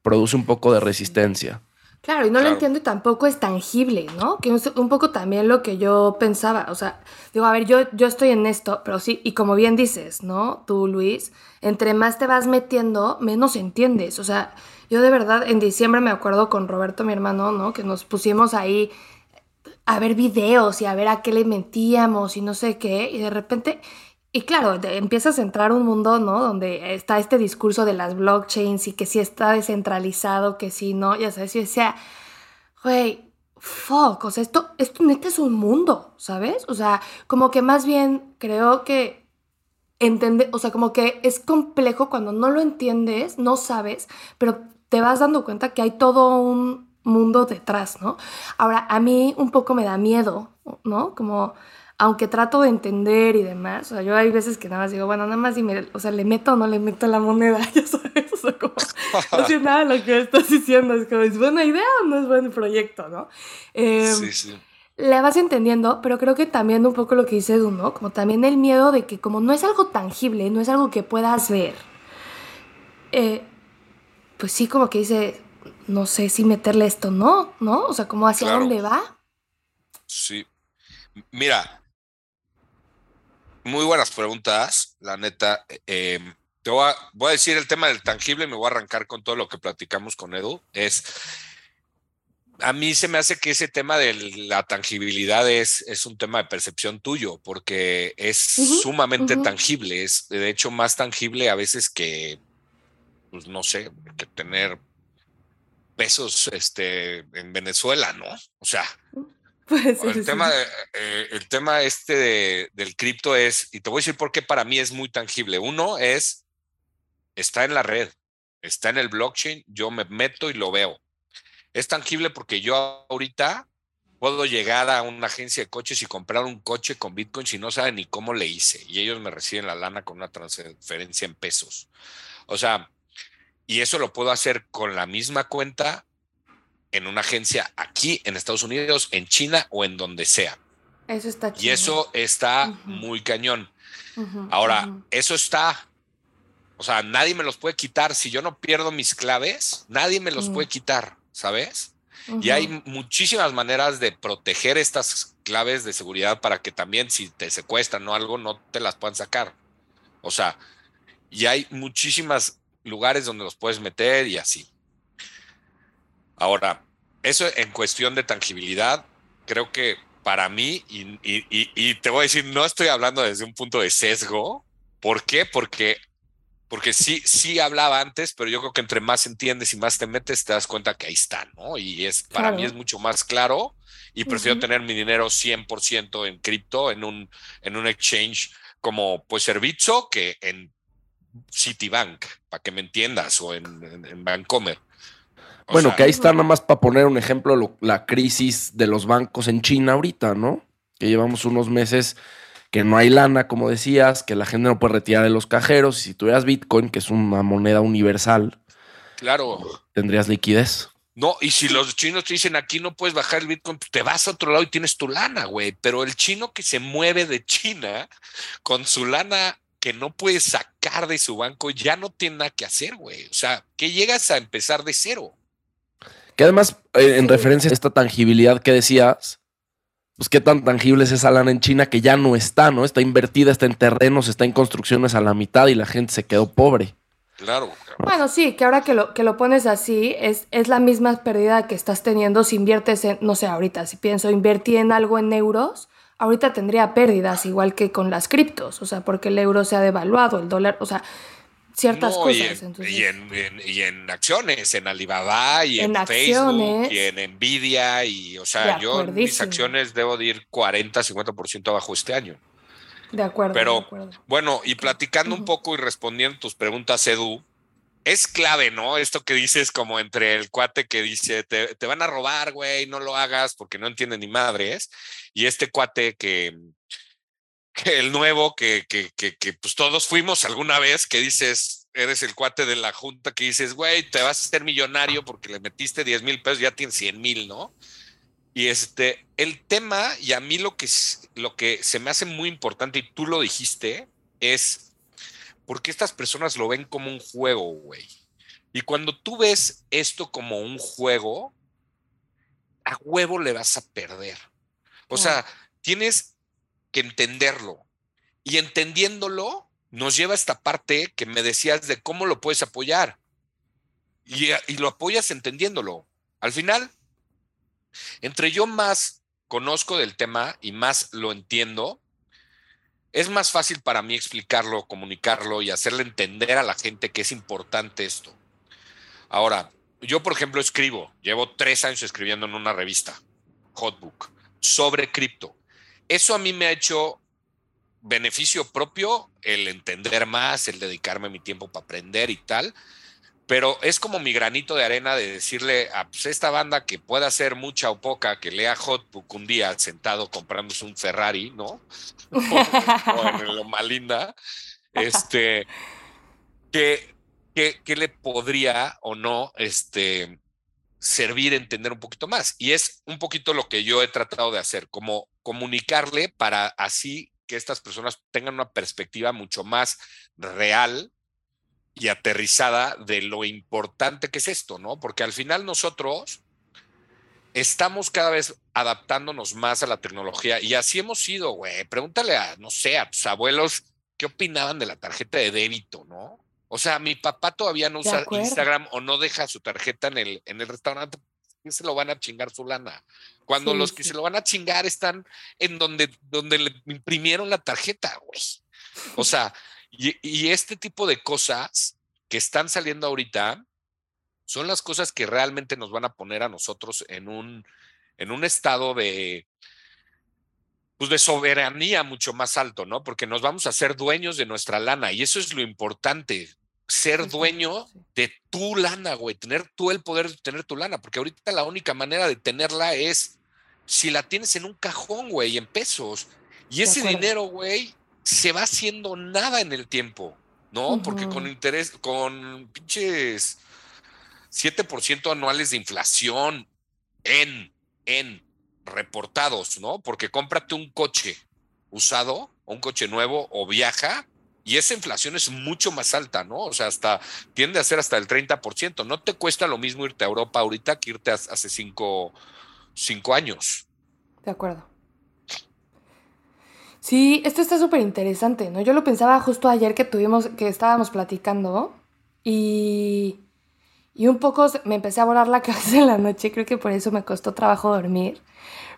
produce un poco de resistencia. Claro, y no lo entiendo y tampoco es tangible, ¿no? Que es un poco también lo que yo pensaba. O sea, digo, a ver, yo, yo estoy en esto, pero sí, y como bien dices, ¿no? Tú, Luis, entre más te vas metiendo, menos entiendes. O sea, yo de verdad en diciembre me acuerdo con Roberto, mi hermano, ¿no? Que nos pusimos ahí a ver videos y a ver a qué le metíamos y no sé qué, y de repente y claro, empiezas a entrar un mundo, ¿no? Donde está este discurso de las blockchains y que si está descentralizado, que si no, ya sabes, yo decía, güey, fuck, o sea, esto, esto neta es un mundo, ¿sabes? O sea, como que más bien creo que entender, o sea, como que es complejo cuando no lo entiendes, no sabes, pero te vas dando cuenta que hay todo un mundo detrás, ¿no? Ahora, a mí un poco me da miedo, ¿no? Como aunque trato de entender y demás, o sea, yo hay veces que nada más digo, bueno, nada más dime, o sea, le meto o no le meto la moneda, ya sabes, o sea, como, no sé nada de lo que estás diciendo, es como, ¿es buena idea o no es buen proyecto, no? Em, sí, sí. Le vas entendiendo, pero creo que también un poco lo que dice Edu, ¿no? Como también el miedo de que como no es algo tangible, no es algo que puedas ver, eh, pues sí, como que dice, no sé si meterle esto, ¿no? ¿No? O sea, como hacia dónde va. Sí, Mira, muy buenas preguntas, la neta. Eh, te voy a, voy a, decir el tema del tangible, me voy a arrancar con todo lo que platicamos con Edu. Es, a mí se me hace que ese tema de la tangibilidad es, es un tema de percepción tuyo, porque es sumamente tangible, es de hecho más tangible a veces que, pues no sé, que tener pesos este, en Venezuela, ¿no? O sea, el, tema eh, el tema este del cripto es, y te voy a decir por qué para mí es muy tangible. Uno es, está en la red, está en el blockchain, yo me meto y lo veo. Es tangible porque yo ahorita puedo llegar a una agencia de coches y comprar un coche con Bitcoin si no saben ni cómo le hice. Y ellos me reciben la lana con una transferencia en pesos. O sea, y eso lo puedo hacer con la misma cuenta en una agencia aquí en Estados Unidos, en China o en donde sea. Eso está chido. Y eso está muy cañón. Ahora, eso está, o sea, nadie me los puede quitar. Si yo no pierdo mis claves, nadie me los puede quitar, ¿sabes? Y hay muchísimas maneras de proteger estas claves de seguridad para que también si te secuestran o algo, no te las puedan sacar. O sea, y hay muchísimas lugares donde los puedes meter y así. Ahora, eso en cuestión de tangibilidad, creo que para mí, y, te voy a decir, no estoy hablando desde un punto de sesgo. ¿Por qué? Porque, porque sí, sí hablaba antes, pero yo creo que entre más entiendes y más te metes, te das cuenta que ahí está, ¿no? Y es, para mí es mucho más claro y prefiero tener mi dinero 100% en cripto, en un, en un exchange como pues Servizo que en Citibank, para que me entiendas, o en, en, Bancomer. Bueno, que ahí está nada más para poner un ejemplo, la crisis de los bancos en China ahorita, ¿no? Que llevamos unos meses que no hay lana, como decías, que la gente no puede retirar de los cajeros. Y si tuvieras Bitcoin, que es una moneda universal, claro. tendrías liquidez. No, y si los chinos te dicen aquí no puedes bajar el Bitcoin, pues te vas a otro lado y tienes tu lana, güey. Pero el chino que se mueve de China con su lana que no puede sacar de su banco, ya no tiene nada que hacer, güey. O sea, que llegas a empezar de cero. Que además, eh, en referencia a esta tangibilidad que decías, pues qué tan tangible es esa lana en China que ya no está, ¿no? Está invertida, está en terrenos, está en construcciones a la mitad y la gente se quedó pobre. Claro. Bueno, sí, que ahora que lo, que lo pones así, es, es la misma pérdida que estás teniendo si inviertes en, no sé, ahorita, si pienso invertir en algo en euros, ahorita tendría pérdidas, igual que con las criptos, o sea, porque el euro se ha devaluado, el dólar, o sea, ciertas cosas. Y en, y, en, acciones, en Alibaba y en, Facebook y en Nvidia, y o sea, yo en mis acciones debo de ir 40, 50% abajo este año. De acuerdo. Pero bueno, y platicando un poco y respondiendo tus preguntas, Edu, es clave, ¿no? Esto que dices como entre el cuate que dice, te, te van a robar, güey, no lo hagas porque no entiende ni madres, y este cuate que, que el nuevo, que, que, que, que, pues todos fuimos alguna vez, que dices, eres el cuate de la junta que dices, güey, te vas a ser millonario porque le metiste 10 mil pesos, ya tienes 100 mil, ¿no? Y este, el tema, y a mí lo que, lo que se me hace muy importante, y tú lo dijiste, es porque estas personas lo ven como un juego, güey. Y cuando tú ves esto como un juego, a huevo le vas a perder. O sea, tienes que entenderlo. Y entendiéndolo, nos lleva a esta parte que me decías de cómo lo puedes apoyar. Y, y lo apoyas entendiéndolo. Al final, entre yo más conozco del tema y más lo entiendo, es más fácil para mí explicarlo, comunicarlo y hacerle entender a la gente que es importante esto. Ahora, yo, por ejemplo, escribo, llevo tres años escribiendo en una revista, Hotbook, sobre cripto. Eso a mí me ha hecho beneficio propio el entender más, el dedicarme mi tiempo para aprender y tal, pero es como mi granito de arena de decirle a pues, esta banda que pueda ser mucha o poca, que lea Hotbook un día sentado comprándose un Ferrari, ¿no? o, en Loma Linda, este, que, que, le podría o no este, servir entender un poquito más. Y es un poquito lo que yo he tratado de hacer, como comunicarle para así que estas personas tengan una perspectiva mucho más real y aterrizada de lo importante que es esto, ¿no? Porque al final nosotros estamos cada vez adaptándonos más a la tecnología y así hemos sido, güey. Pregúntale a, no sé, a tus abuelos qué opinaban de la tarjeta de débito, ¿no? O sea, mi papá todavía no usa Instagram o no deja su tarjeta en el, en el restaurante. Se lo van a chingar su lana? Cuando los que se lo van a chingar están en donde, donde le imprimieron la tarjeta, güey. O sea, y, y este tipo de cosas que están saliendo ahorita son las cosas que realmente nos van a poner a nosotros en un, en un estado de, pues de soberanía mucho más alto, ¿no? Porque nos vamos a ser dueños de nuestra lana y eso es lo importante, ser dueño de tu lana, güey, tener tú el poder de tener tu lana, porque ahorita la única manera de tenerla es si la tienes en un cajón, güey, en pesos. Y ese dinero, güey, se va haciendo nada en el tiempo, ¿no? Porque con interés, con pinches 7% anuales de inflación en, en reportados, ¿no? Porque cómprate un coche usado, un coche nuevo o viaja y esa inflación es mucho más alta, ¿no? O sea, hasta tiende a ser hasta el 30%. No te cuesta lo mismo irte a Europa ahorita que irte hace cinco, cinco años. De acuerdo. Sí, esto está súper interesante, ¿no? Yo lo pensaba justo ayer que tuvimos, que estábamos platicando y, y un poco me empecé a volar la cabeza en la noche, creo que por eso me costó trabajo dormir,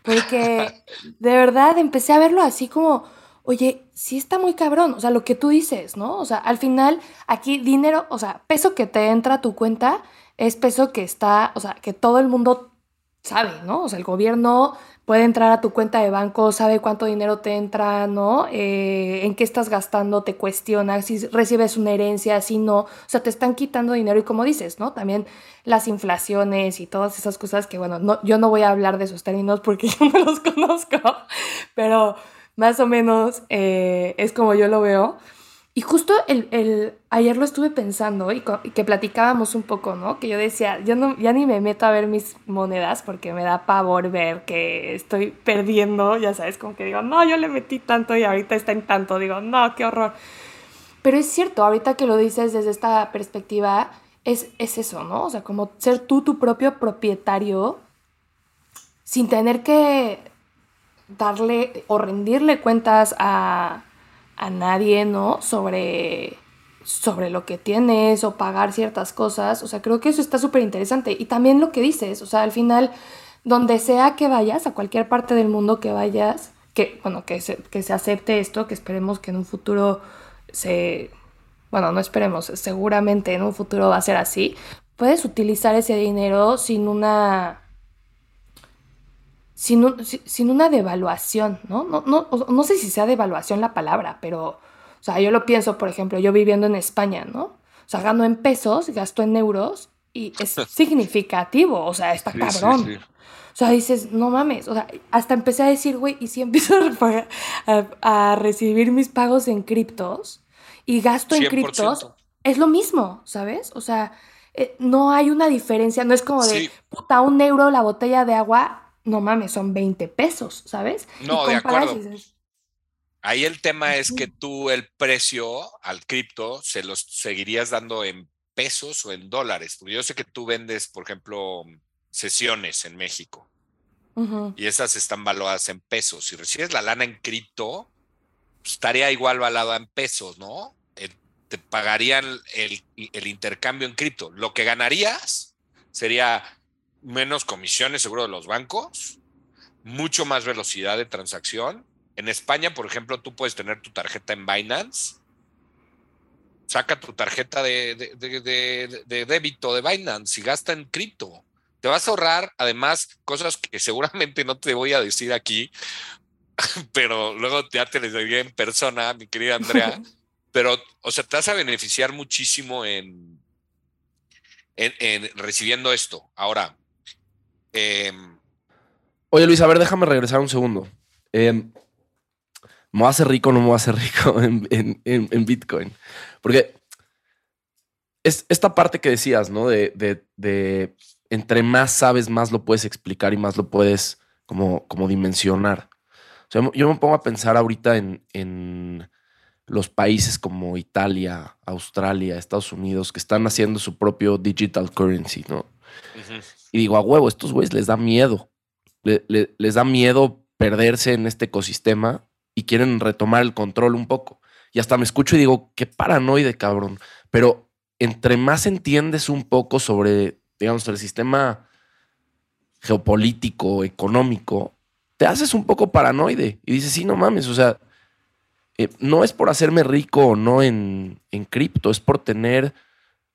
porque de verdad empecé a verlo así como oye, sí está muy cabrón, o sea, lo que tú dices, ¿no? O sea, al final, aquí dinero, o sea, peso que te entra a tu cuenta es peso que está, o sea, que todo el mundo sabe, ¿no? O sea, el gobierno puede entrar a tu cuenta de banco, sabe cuánto dinero te entra, ¿no? Eh, en qué estás gastando, te cuestiona, si recibes una herencia, si no. O sea, te están quitando dinero y como dices, ¿no? También las inflaciones y todas esas cosas que, bueno, no, yo no voy a hablar de esos términos porque yo no los conozco, pero más o menos eh, es como yo lo veo. Y justo el, ayer lo estuve pensando y, que platicábamos un poco, ¿no? Que yo decía, yo no, ya ni me meto a ver mis monedas porque me da pavor ver que estoy perdiendo, ya sabes, como que digo, no, yo le metí tanto y ahorita está en tanto, digo, no, qué horror. Pero es cierto, ahorita que lo dices desde esta perspectiva, es, es eso, ¿no? O sea, como ser tú tu propio propietario sin tener que darle o rendirle cuentas a, nadie, ¿no? Sobre, sobre lo que tienes o pagar ciertas cosas. O sea, creo que eso está súper interesante. Y también lo que dices, o sea, al final, donde sea que vayas, a cualquier parte del mundo que vayas, que, bueno, que se, que se acepte esto, que esperemos que en un futuro se, bueno, no esperemos, seguramente en un futuro va a ser así, puedes utilizar ese dinero sin una sin, una devaluación, ¿no? No, ¿no? no sé si sea devaluación la palabra, pero, o sea, yo lo pienso, por ejemplo, yo viviendo en España, ¿no? O sea, gano en pesos, gasto en euros y es significativo, o sea, está cabrón. O sea, dices, no mames, o sea, hasta empecé a decir, güey, y si empiezo a, recibir mis pagos en criptos y gasto en criptos, es lo mismo, ¿sabes? O sea, eh, no hay una diferencia, no es como de, puta, un euro la botella de agua, no mames, son 20 pesos, ¿sabes? No, de acuerdo. Ahí el tema es que tú el precio al cripto se los seguirías dando en pesos o en dólares. Porque yo sé que tú vendes, por ejemplo, sesiones en México. Y esas están valuadas en pesos. Si recibes la lana en cripto, pues, estaría igual valada en pesos, ¿no? Eh, te pagarían el, el intercambio en cripto. Lo que ganarías sería menos comisiones seguro de los bancos, mucho más velocidad de transacción. En España, por ejemplo, tú puedes tener tu tarjeta en Binance. Saca tu tarjeta de, de, débito de Binance y gasta en cripto. Te vas a ahorrar, además, cosas que seguramente no te voy a decir aquí, pero luego ya te les diré en persona, mi querida Andrea. pero, o sea, te vas a beneficiar muchísimo en, en, en recibiendo esto. Ahora, Em, Oye, Luis, a ver, déjame regresar un segundo. Eh, ¿Me a hacer rico o no me voy a hacer rico en, Bitcoin? Porque es esta parte que decías, ¿no? De, entre más sabes, más lo puedes explicar y más lo puedes como dimensionar. O sea, yo me pongo a pensar ahorita en, los países como Italia, Australia, Estados Unidos, que están haciendo su propio digital currency, ¿no? Y digo, a huevo, estos güeyes les da miedo. les da miedo perderse en este ecosistema y quieren retomar el control un poco. Y hasta me escucho y digo, qué paranoide, cabrón. Pero entre más entiendes un poco sobre, digamos, el sistema geopolítico, económico, te haces un poco paranoide y dices, sí, no mames, o sea, eh, no es por hacerme rico o no en, en cripto, es por tener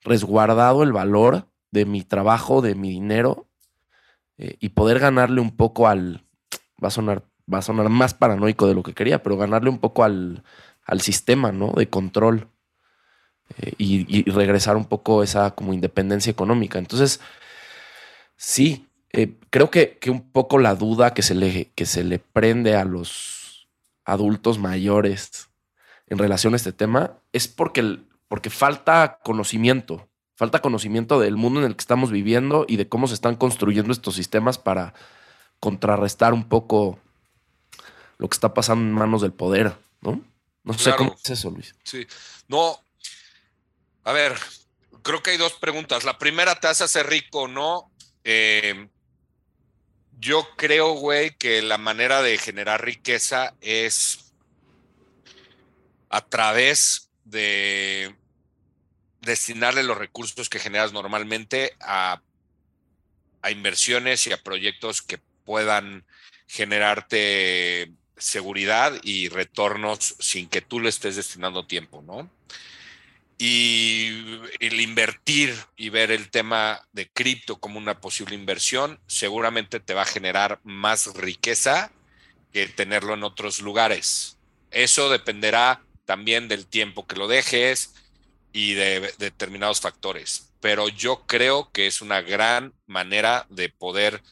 resguardado el valor de mi trabajo, de mi dinero eh, y poder ganarle un poco al, va a sonar, va a sonar más paranoico de lo que quería, pero ganarle un poco al, al sistema, ¿no? De control eh, y, regresar un poco esa como independencia económica. Entonces, sí, creo que, que, un poco la duda que se, le, que se le prende a los adultos mayores en relación a este tema es porque, porque falta conocimiento, falta conocimiento del mundo en el que estamos viviendo y de cómo se están construyendo estos sistemas para contrarrestar un poco lo que está pasando en manos del poder, ¿no? No sé cómo es eso, Luis. Sí, no. A ver, creo que hay dos preguntas. La primera, ¿te hace hacer rico o no? Eh, yo creo, güey, que la manera de generar riqueza es a través de destinarle los recursos que generas normalmente a, inversiones y a proyectos que puedan generarte seguridad y retornos sin que tú le estés destinando tiempo, ¿no? y el invertir y ver el tema de cripto como una posible inversión seguramente te va a generar más riqueza que tenerlo en otros lugares. Eso dependerá también del tiempo que lo dejes y de, determinados factores. Pero yo creo que es una gran manera de poder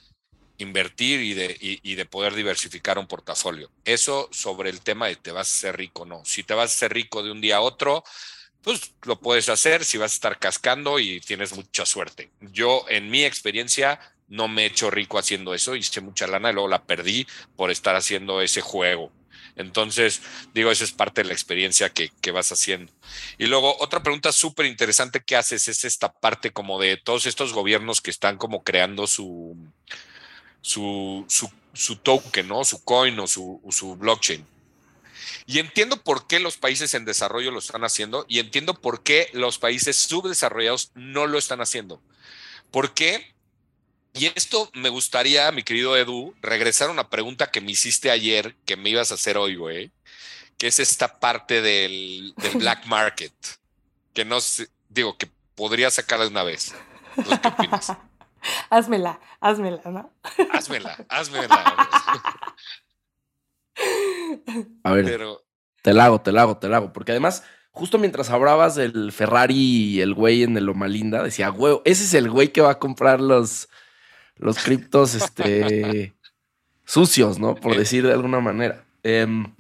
invertir y de, y de poder diversificar un portafolio. Eso sobre el tema de te vas a ser rico, no. Si te vas a ser rico de un día a otro, pues lo puedes hacer si vas a estar cascando y tienes mucha suerte. Yo, en mi experiencia, no me he hecho rico haciendo eso, hice mucha lana y luego la perdí por estar haciendo ese juego. Entonces, digo, esa es parte de la experiencia que, vas haciendo. Y luego, otra pregunta súper interesante que haces es esta parte como de todos estos gobiernos que están como creando su, su, su, token, ¿no? Su coin o su, su blockchain. Y entiendo por qué los países en desarrollo lo están haciendo y entiendo por qué los países subdesarrollados no lo están haciendo. ¿Por qué? Y esto me gustaría, mi querido Edu, regresar a una pregunta que me hiciste ayer, que me ibas a hacer hoy, güey, que es esta parte del, black market, que no sé, digo, que podría sacarla de una vez. ¿Qué opinas? Házmela, házmela, ¿no? Házmela, házmela. A ver, te la hago, te la hago, te la hago. Porque además, justo mientras hablabas del Ferrari y el güey en el Loma Linda, decía, güey, ese es el güey que va a comprar los, los criptos este, sucios, ¿no? Por decir de alguna manera. Em,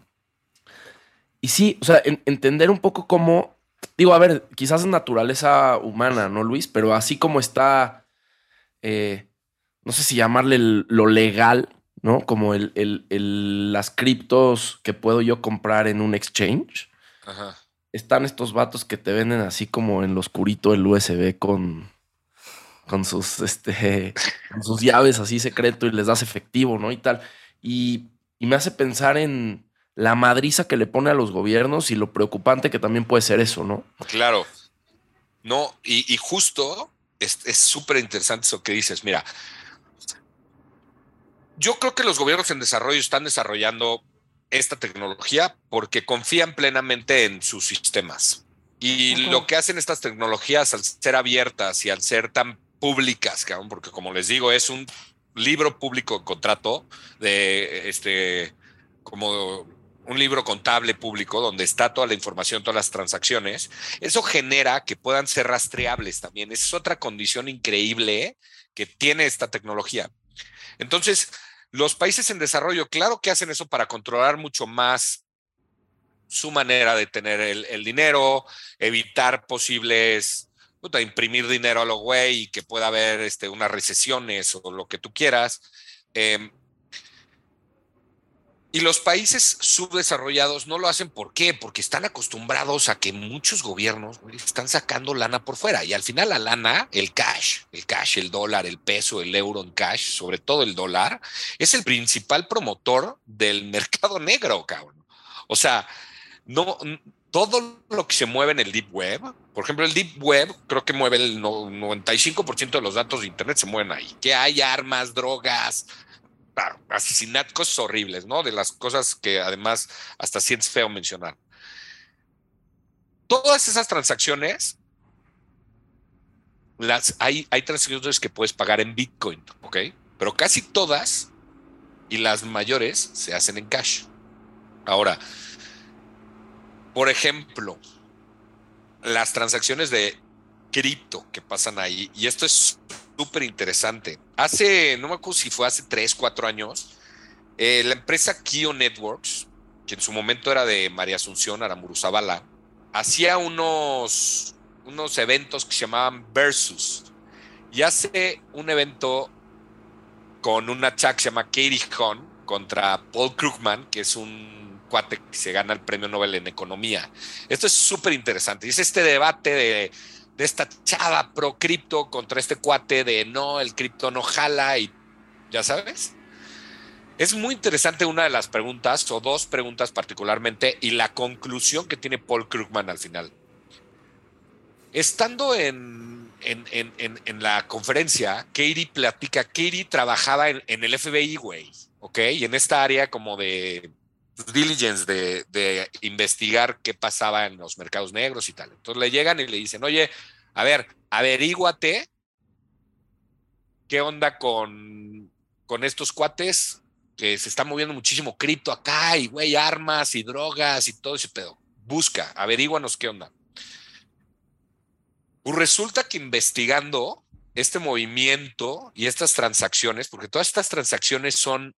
y sí, o sea, entender un poco cómo, digo, a ver, quizás es naturaleza humana, ¿no, Luis? Pero así como está, eh, no sé si llamarle lo legal, ¿no? Como el, el, las criptos que puedo yo comprar en un exchange. Están estos vatos que te venden así como en lo oscurito el USB con, con sus, este, con sus llaves así secreto y les das efectivo, ¿no? Y tal. Y, me hace pensar en la madriza que le pone a los gobiernos y lo preocupante que también puede ser eso, ¿no? Claro. No, y, y justo es súper interesante eso que dices. Mira, yo creo que los gobiernos en desarrollo están desarrollando esta tecnología porque confían plenamente en sus sistemas. Y lo que hacen estas tecnologías al ser abiertas y al ser tan públicas, porque como les digo, es un libro público de contrato de este, como un libro contable público donde está toda la información, todas las transacciones, eso genera que puedan ser rastreables también. Esa es otra condición increíble que tiene esta tecnología. Entonces, los países en desarrollo, claro que hacen eso para controlar mucho más su manera de tener el, dinero, evitar posibles, imprimir dinero a lo güey y que pueda haber este, unas recesiones o lo que tú quieras. Em, Y los países subdesarrollados no lo hacen ¿por qué? Porque están acostumbrados a que muchos gobiernos están sacando lana por fuera y al final la lana, el cash, el cash, el dólar, el peso, el euro en cash, sobre todo el dólar, es el principal promotor del mercado negro, cabrón. O sea, no todo lo que se mueve en el deep web, por ejemplo, el deep web creo que mueve el 95% de los datos de internet se mueven ahí, que hay armas, drogas, asesinatos, horribles, ¿no? De las cosas que además hasta sientes feo mencionar. Todas esas transacciones, las, hay, hay transacciones que puedes pagar en Bitcoin, ¿ok? Pero casi todas y las mayores se hacen en cash. Ahora, por ejemplo, las transacciones de cripto que pasan ahí, y esto es súper interesante. Hace, no me acuerdo si fue hace 3, 4 años, eh, la empresa Kio Networks, que en su momento era de María Asunción Aramuru Zavala, hacía unos, unos eventos que se llamaban Versus. Y hace un evento con una chat que se llama Katie Hahn contra Paul Krugman, que es un cuate que se gana el premio Nobel en economía. Esto es súper interesante. Y es este debate de de esta chava pro cripto contra este cuate de no, el cripto no jala y ya sabes. Es muy interesante una de las preguntas, o dos preguntas particularmente, y la conclusión que tiene Paul Krugman al final. Estando en, en, la conferencia, Katie platica, Katie trabajaba en, el FBI, güey, ¿ok? Y en esta área como de diligence de, investigar qué pasaba en los mercados negros y tal. Entonces le llegan y le dicen, oye, a ver, averíguate qué onda con, con estos cuates que se está moviendo muchísimo cripto acá y, güey, armas y drogas y todo ese pedo. Busca, averíguanos qué onda. Pues resulta que investigando este movimiento y estas transacciones, porque todas estas transacciones son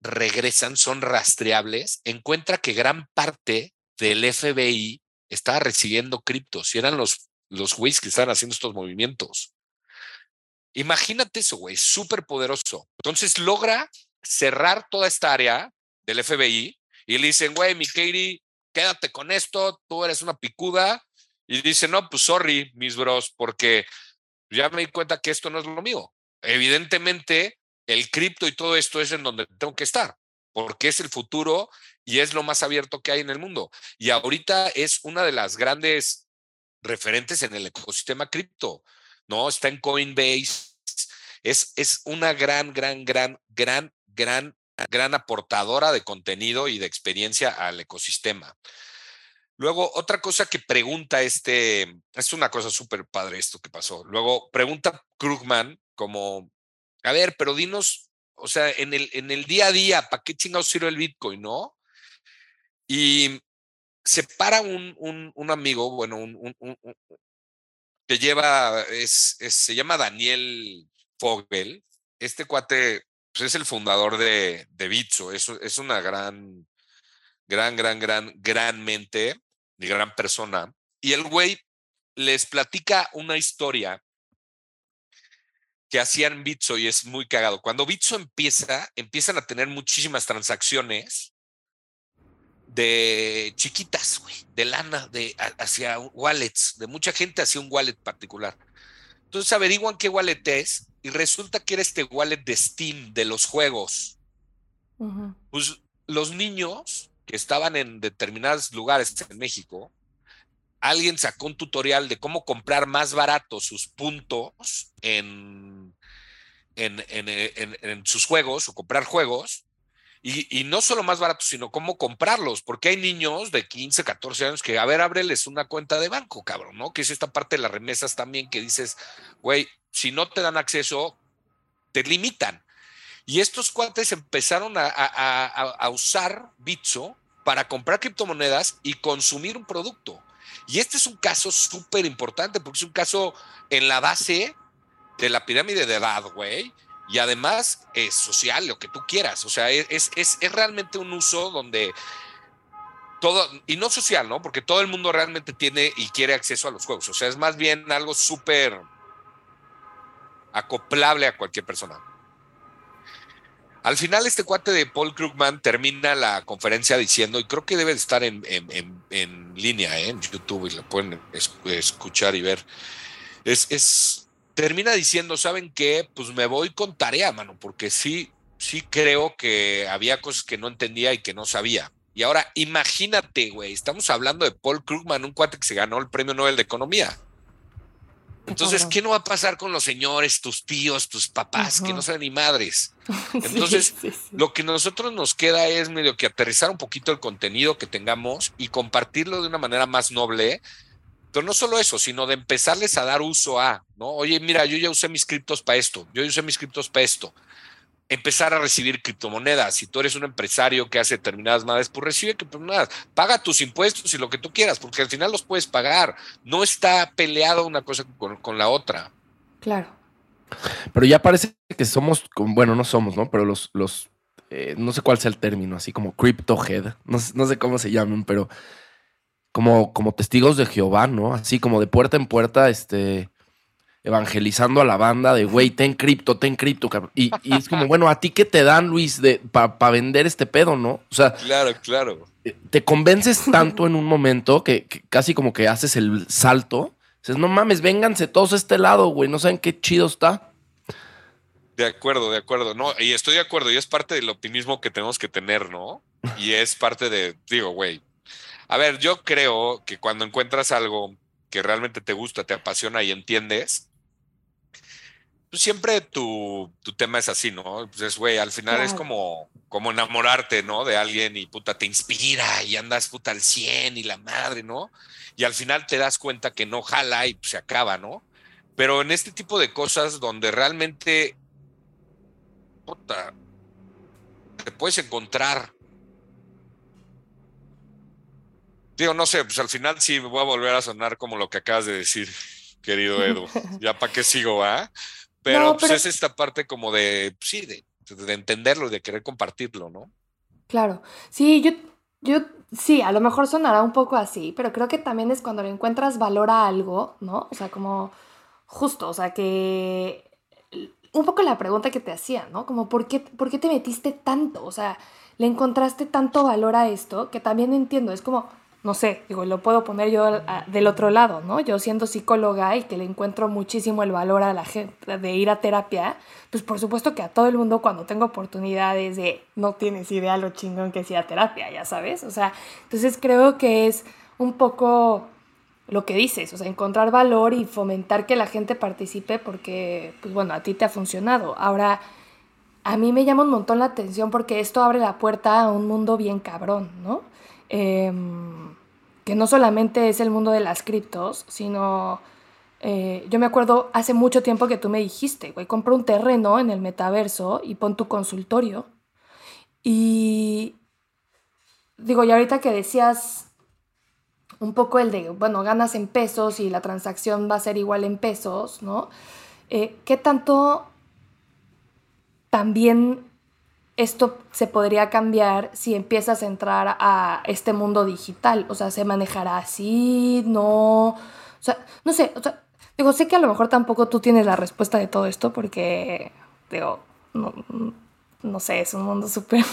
regresan, son rastreables, encuentra que gran parte del FBI estaba recibiendo criptos y eran los, los güeyes que estaban haciendo estos movimientos. Imagínate eso, güey, súper poderoso. Entonces logra cerrar toda esta área del FBI y le dicen, güey, mi Katie, quédate con esto, tú eres una picuda. Y dice, no, pues sorry, mis bros, porque ya me di cuenta que esto no es lo mío. Evidentemente, el cripto y todo esto es en donde tengo que estar, porque es el futuro y es lo más abierto que hay en el mundo. Y ahorita es una de las grandes referentes en el ecosistema cripto, ¿no? Está en Coinbase, es, es una gran, gran, gran, gran, gran, gran aportadora de contenido y de experiencia al ecosistema. Luego, otra cosa que pregunta este, es una cosa súper padre esto que pasó. Luego, pregunta Krugman como, a ver, pero dinos, o sea, en el, en el día a día, ¿para qué chingados sirve el Bitcoin, no? Y se para un, un, amigo, bueno, un, que lleva, es, se llama Daniel Fogel. Este cuate pues es el fundador de, de Bitso, es, es una gran, gran, gran, gran, gran mente y gran persona. Y el güey les platica una historia que hacían Bitso y es muy cagado. Cuando Bitso empieza, empiezan a tener muchísimas transacciones de chiquitas, güey, de lana, de hacia wallets, de mucha gente hacia un wallet particular. Entonces averiguan qué wallet es y resulta que era este wallet de Steam, de los juegos. Pues los niños que estaban en determinados lugares en México alguien sacó un tutorial de cómo comprar más barato sus puntos en, en, sus juegos o comprar juegos. Y, no solo más barato, sino cómo comprarlos, porque hay niños de 15, 14 años que, a ver, ábreles una cuenta de banco, cabrón, ¿no? Que es esta parte de las remesas también que dices, güey, si no te dan acceso, te limitan. Y estos cuates empezaron a, a, a usar Bitso para comprar criptomonedas y consumir un producto. Y este es un caso súper importante porque es un caso en la base de la pirámide de edad, güey. Y además es social, lo que tú quieras. O sea, es, es, realmente un uso donde todo, y no social, ¿no? Porque todo el mundo realmente tiene y quiere acceso a los juegos. O sea, es más bien algo súper acoplable a cualquier persona. Al final, este cuate de Paul Krugman termina la conferencia diciendo, y creo que debe estar en, línea, ¿eh? en YouTube, y lo pueden escuchar y ver. Es, es, termina diciendo, ¿saben qué? Pues me voy con tarea, mano, porque sí, sí creo que había cosas que no entendía y que no sabía. Y ahora, imagínate, güey, estamos hablando de Paul Krugman, un cuate que se ganó el premio Nobel de Economía. Entonces, ¿qué no va a pasar con los señores, tus tíos, tus papás, que no saben ni madres? Entonces, lo que nosotros nos queda es medio que aterrizar un poquito el contenido que tengamos y compartirlo de una manera más noble. Pero no solo eso, sino de empezarles a dar uso a, ¿no? Oye, mira, yo ya usé mis criptos para esto, yo ya usé mis criptos para esto empezar a recibir criptomonedas. Si tú eres un empresario que hace determinadas madres, pues recibe criptomonedas. Paga tus impuestos y lo que tú quieras, porque al final los puedes pagar. No está peleado una cosa con, la otra. Claro. Pero ya parece que somos, bueno, no somos, ¿no? Pero los, los eh, no sé cuál sea el término, así como crypto head, no, no sé cómo se llaman, pero como, como testigos de Jehová, ¿no? Así como de puerta en puerta, este evangelizando a la banda de, güey, ten cripto, ten cripto. Y, y, es como, bueno, ¿a ti qué te dan, Luis, para vender este pedo, no? O sea, claro, claro. Eh, te convences tanto en un momento que, casi como que haces el salto. Dices, no mames, vénganse todos a este lado, güey, no saben qué chido está. De acuerdo, de acuerdo. No, y estoy de acuerdo, y es parte del optimismo que tenemos que tener, ¿no? Y es parte de, digo, güey. A ver, yo creo que cuando encuentras algo que realmente te gusta, te apasiona y entiendes, pues siempre tu, tema es así, ¿no? Pues güey, al final es como, como enamorarte, ¿no? De alguien y puta, te inspira y andas puta al 100 y la madre, ¿no? Y al final te das cuenta que no jala y se acaba, ¿no? Pero en este tipo de cosas donde realmente, puta, te puedes encontrar. Digo, no sé, pues al final sí voy a volver a sonar como lo que acabas de decir, querido Edu. Ya para qué sigo, ¿ah? Pero, pues es esta parte como de, sí, de, de entenderlo de querer compartirlo, ¿no? Claro. Sí, yo, yo, sí, a lo mejor sonará un poco así, pero creo que también es cuando le encuentras valor a algo, ¿no? O sea, como justo, o sea, que un poco la pregunta que te hacía, ¿no? Como, ¿por qué, ¿por qué te metiste tanto? O sea, le encontraste tanto valor a esto que también entiendo, es como, no sé, digo, lo puedo poner yo del otro lado, ¿no? Yo siendo psicóloga y que le encuentro muchísimo el valor a la gente de ir a terapia, pues por supuesto que a todo el mundo cuando tengo oportunidades de no tienes idea lo chingón que sea terapia, ya sabes, o sea, entonces creo que es un poco lo que dices, o sea, encontrar valor y fomentar que la gente participe porque, pues bueno, a ti te ha funcionado. Ahora, a mí me llama un montón la atención porque esto abre la puerta a un mundo bien cabrón, ¿no? Em, que no solamente es el mundo de las criptos, sino... Eh, yo me acuerdo hace mucho tiempo que tú me dijiste, güey, compra un terreno en el metaverso y pon tu consultorio. Y digo, y ahorita que decías un poco el de, bueno, ganas en pesos y la transacción va a ser igual en pesos, ¿no? Eh, ¿Qué tanto también esto se podría cambiar si empiezas a entrar a este mundo digital. O sea, ¿se manejará así? No. O sea, no sé. O sea, digo, sé que a lo mejor tampoco tú tienes la respuesta de todo esto porque, digo, no, no sé, es un mundo súper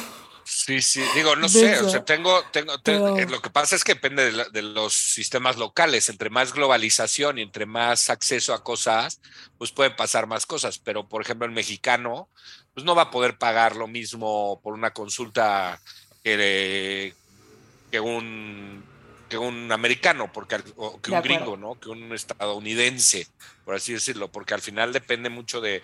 Sí, sí, digo, no sé, o sea, tengo, tengo, eh, lo que pasa es que depende de, los sistemas locales, entre más globalización y entre más acceso a cosas, pues pueden pasar más cosas, pero por ejemplo el mexicano, pues no va a poder pagar lo mismo por una consulta que, que un que un americano, porque o que un gringo, ¿no? Que un estadounidense, por así decirlo, porque al final depende mucho de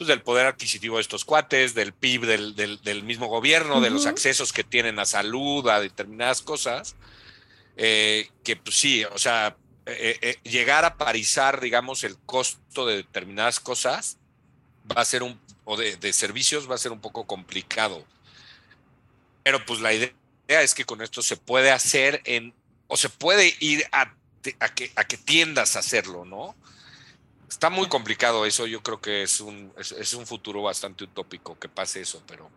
pues, del poder adquisitivo de estos cuates, del PIB del, mismo gobierno, de los accesos que tienen a salud, a determinadas cosas, eh, que pues sí, o sea, eh, eh, llegar a parizar, digamos, el costo de determinadas cosas va a ser un, o de, servicios va a ser un poco complicado. Pero pues la idea es que con esto se puede hacer en, o se puede ir a, que, a que tiendas a hacerlo, ¿no? Está muy complicado eso, yo creo que es un, es, un futuro bastante utópico que pase eso, pero...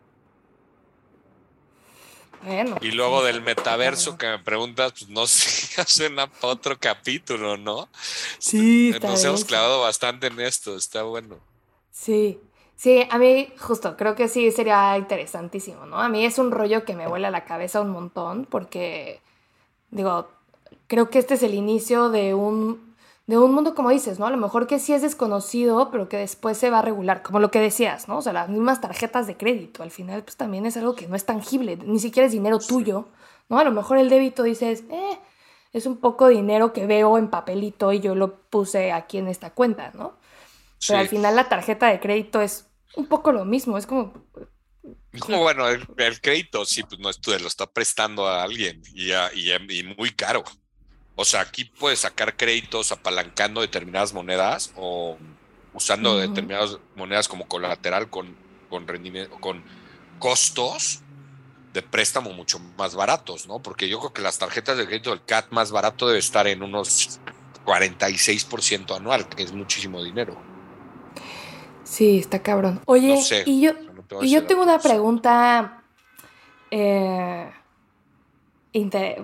Bueno, y luego del metaverso que me preguntas, pues no sé, suena para otro capítulo, ¿no? Sí, Nos hemos clavado bastante en esto, está bueno. Sí, Sí, a mí justo, creo que sí sería interesantísimo, ¿no? A mí es un rollo que me vuela la cabeza un montón porque, digo, creo que este es el inicio de un, de un mundo, como dices, ¿no? A lo mejor que sí es desconocido, pero que después se va a regular, como lo que decías, ¿no? O sea, las mismas tarjetas de crédito, al final, pues también es algo que no es tangible, ni siquiera es dinero tuyo, ¿no? A lo mejor el débito dices, eh, es un poco dinero que veo en papelito y yo lo puse aquí en esta cuenta, ¿no? Pero al final la tarjeta de crédito es un poco lo mismo, es como... Como bueno, el, crédito sí, pues no es tú, lo está prestando a alguien y, y, muy caro. O sea, aquí puedes sacar créditos apalancando determinadas monedas o usando determinadas monedas como colateral con, con rendimiento, con costos de préstamo mucho más baratos, ¿no? Porque yo creo que las tarjetas de crédito del CAT más barato debe estar en unos 46% anual, que es muchísimo dinero. Sí, está cabrón. Oye, y yo, y yo tengo una pregunta, eh,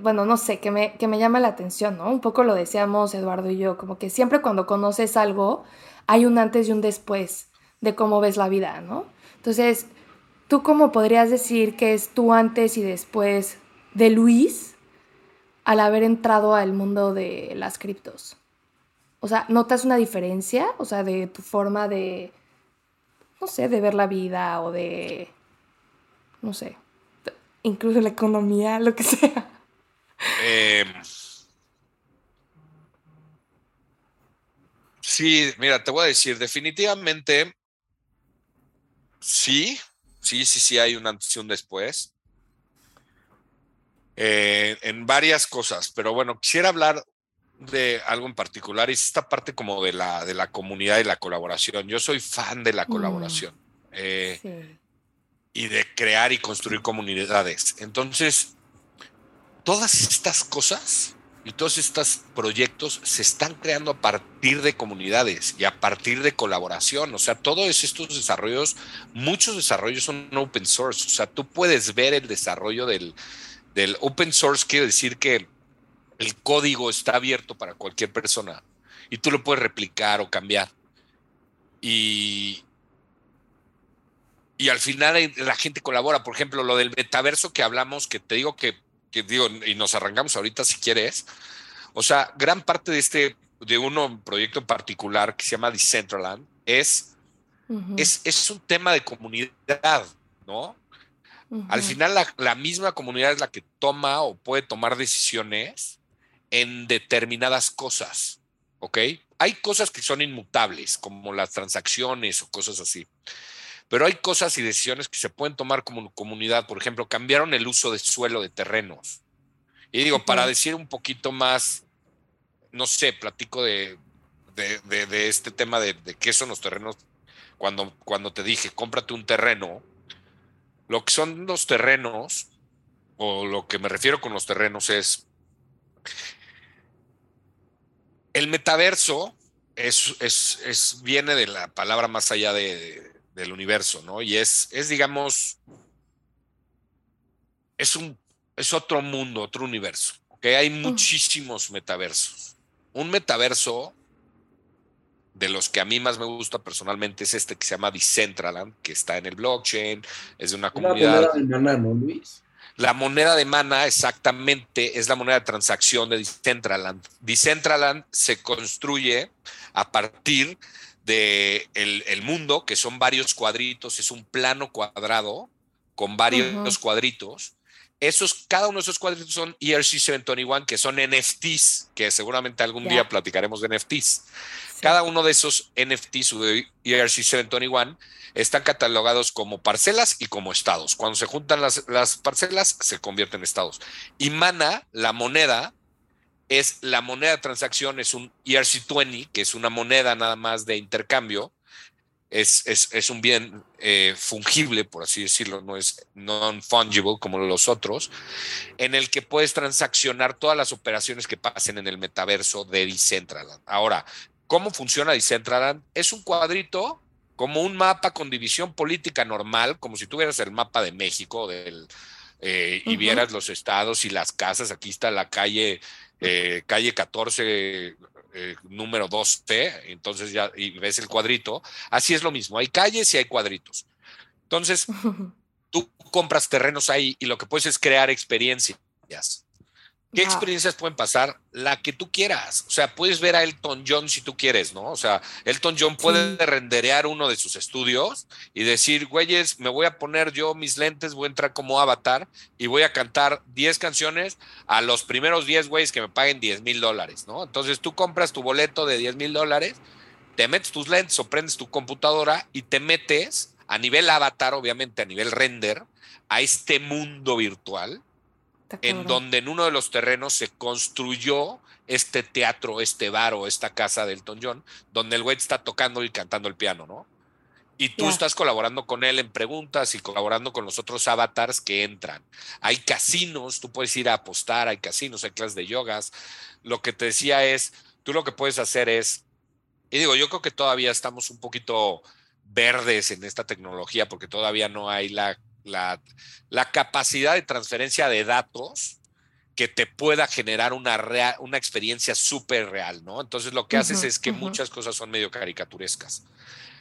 bueno, no sé, que me, que me llama la atención, ¿no? Un poco lo decíamos Eduardo y yo, como que siempre cuando conoces algo, hay un antes y un después de cómo ves la vida, ¿no? Entonces, ¿tú cómo podrías decir que es tu antes y después de Luis al haber entrado al mundo de las criptos? O sea, ¿notas una diferencia? O sea, de tu forma de no sé, de ver la vida o de, no sé, incluso la economía, lo que sea. Em, sí, mira, te voy a decir, definitivamente, sí, sí, sí, sí, hay un antes y un después. Eh, en varias cosas, pero bueno, quisiera hablar de algo en particular y es esta parte como de la, de la comunidad y la colaboración. Yo soy fan de la mm. colaboración eh, y de crear y construir comunidades. Entonces, todas estas cosas y todos estos proyectos se están creando a partir de comunidades y a partir de colaboración. O sea, todos estos desarrollos, muchos desarrollos son open source. O sea, tú puedes ver el desarrollo del, del open source, quiere decir que el código está abierto para cualquier persona y tú lo puedes replicar o cambiar. Y, y al final la gente colabora. Por ejemplo, lo del metaverso que hablamos, que te digo que, digo, y nos arrancamos ahorita si quieres. O sea, gran parte de este, de uno proyecto en particular que se llama Decentraland, es, es, es un tema de comunidad, ¿no? Al final la, la, misma comunidad es la que toma o puede tomar decisiones en determinadas cosas, ¿ok? Hay cosas que son inmutables, como las transacciones o cosas así. Pero hay cosas y decisiones que se pueden tomar como comunidad. Por ejemplo, cambiaron el uso de suelo de terrenos. Y digo, para decir un poquito más, no sé, platico de, de, este tema de, qué son los terrenos. Cuando, cuando te dije, cómprate un terreno, lo que son los terrenos, o lo que me refiero con los terrenos es, el metaverso es, es, viene de la palabra más allá de, del universo, ¿no? Y es, es digamos, es, un, es otro mundo, otro universo, que Hay muchísimos metaversos. Un metaverso de los que a mí más me gusta personalmente es este que se llama Decentraland, que está en el blockchain, es de una comunidad. Luis? La moneda de mana exactamente es la moneda de transacción de Decentraland. Decentraland se construye a partir de el, mundo, que son varios cuadritos, es un plano cuadrado con varios cuadritos. Esos, cada uno de esos cuadritos son ERC721, que son NFTs, que seguramente algún día platicaremos de NFTs. Cada uno de esos NFTs de ERC721 están catalogados como parcelas y como estados. Cuando se juntan las, las parcelas, se convierten en estados. Y Mana, la moneda, es la moneda de transacción, es un ERC20, que es una moneda nada más de intercambio. Es, es, un bien eh, fungible, por así decirlo, no es non-fungible como los otros, en el que puedes transaccionar todas las operaciones que pasen en el metaverso de Decentraland. Ahora, ¿cómo funciona Decentraland? Es un cuadrito como un mapa con división política normal, como si tuvieras el mapa de México del, eh, y vieras los estados y las casas. Aquí está la calle eh, calle 14, eh, número 2T, entonces ya y ves el cuadrito. Así es lo mismo, hay calles y hay cuadritos. Entonces, tú compras terrenos ahí y lo que puedes es crear experiencias. ¿Qué experiencias pueden pasar? La que tú quieras. O sea, puedes ver a Elton John si tú quieres, ¿no? O sea, Elton John puede renderear uno de sus estudios y decir, güeyes, me voy a poner yo mis lentes, voy a entrar como avatar y voy a cantar 10 canciones a los primeros 10 güeyes que me paguen 10 mil dólares, ¿no? Entonces tú compras tu boleto de 10 mil dólares, te metes tus lentes o prendes tu computadora y te metes a nivel avatar, obviamente a nivel render, a este mundo virtual en donde en uno de los terrenos se construyó este teatro, este bar o esta casa de Elton John, donde el güey está tocando y cantando el piano, ¿no? Y tú estás colaborando con él en preguntas y colaborando con los otros avatars que entran. Hay casinos, tú puedes ir a apostar, hay casinos, hay clases de yogas. Lo que te decía es, tú lo que puedes hacer es, y digo, yo creo que todavía estamos un poquito verdes en esta tecnología porque todavía no hay la la, capacidad de transferencia de datos que te pueda generar una, una experiencia súper real, ¿no? Entonces lo que haces es que muchas cosas son medio caricaturescas.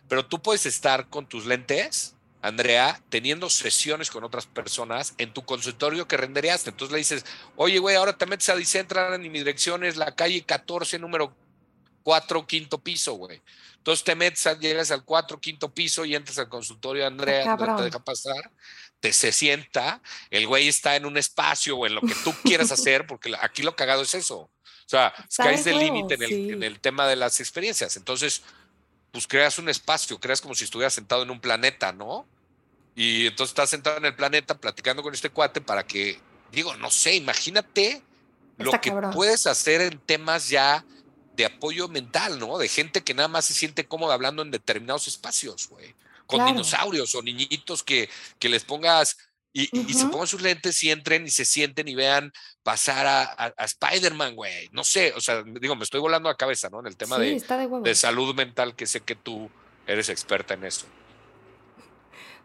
Pero tú puedes estar con tus lentes, Andrea, teniendo sesiones con otras personas en tu consultorio que rendereaste. Entonces le dices, oye, güey, ahora te metes a Dicentran y mi dirección es la calle 14, número 4, quinto piso, güey. Entonces te metes, llegas al 4, quinto piso y entras al consultorio de Andrea, no te deja pasar, te se sienta, el güey está en un espacio o en lo que tú quieras hacer, porque aquí lo cagado es eso. O sea, caes del límite en, en el tema de las experiencias. Entonces, pues creas un espacio, creas como si estuvieras sentado en un planeta, ¿no? Y entonces estás sentado en el planeta platicando con este cuate para que, digo, no sé, imagínate lo que puedes hacer en temas ya de apoyo mental, ¿no? De gente que nada más se siente cómoda hablando en determinados espacios, güey. Con dinosaurios o niñitos que, que les pongas y, se pongan sus lentes y entren y se sienten y vean pasar a, Spider-Man, güey. No sé, o sea, digo, me estoy volando a cabeza, ¿no? En el tema de, de salud mental, que sé que tú eres experta en eso.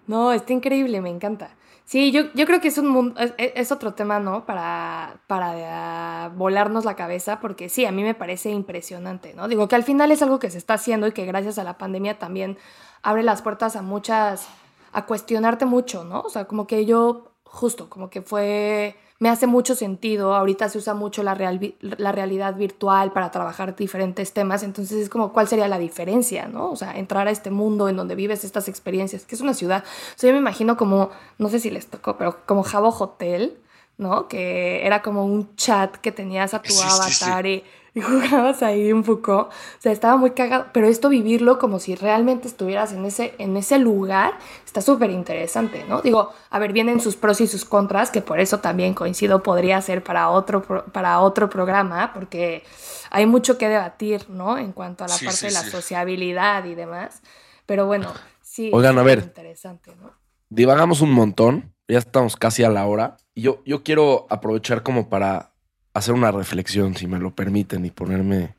No, está increíble, me encanta. Sí, yo, yo creo que es un mundo, es, otro tema, ¿no? Para, para volarnos la cabeza, porque sí, a mí me parece impresionante, ¿no? Digo que al final es algo que se está haciendo y que gracias a la pandemia también abre las puertas a muchas, a cuestionarte mucho, ¿no? O sea, como que yo, justo, como que fue me hace mucho sentido. Ahorita se usa mucho la, la realidad virtual para trabajar diferentes temas, entonces es como cuál sería la diferencia, ¿no? O sea, entrar a este mundo en donde vives estas experiencias, que es una ciudad. O sea, yo me imagino como, no sé si les tocó, pero como Jabo Hotel, ¿no? Que era como un chat que tenías a tu avatar y y jugabas ahí un poco. O sea, estaba muy cagado. Pero esto vivirlo como si realmente estuvieras en ese, en ese lugar está súper interesante, ¿no? Digo, a ver, vienen sus pros y sus contras, que por eso también coincido, podría ser para otro, para otro programa, porque hay mucho que debatir, ¿no? En cuanto a la parte de la sociabilidad y demás. Pero bueno, sí. Oigan, a ver. Interesante, ¿no? Divagamos un montón. Ya estamos casi a la hora. Y yo, yo quiero aprovechar como para hacer una reflexión, si me lo permiten, y ponerme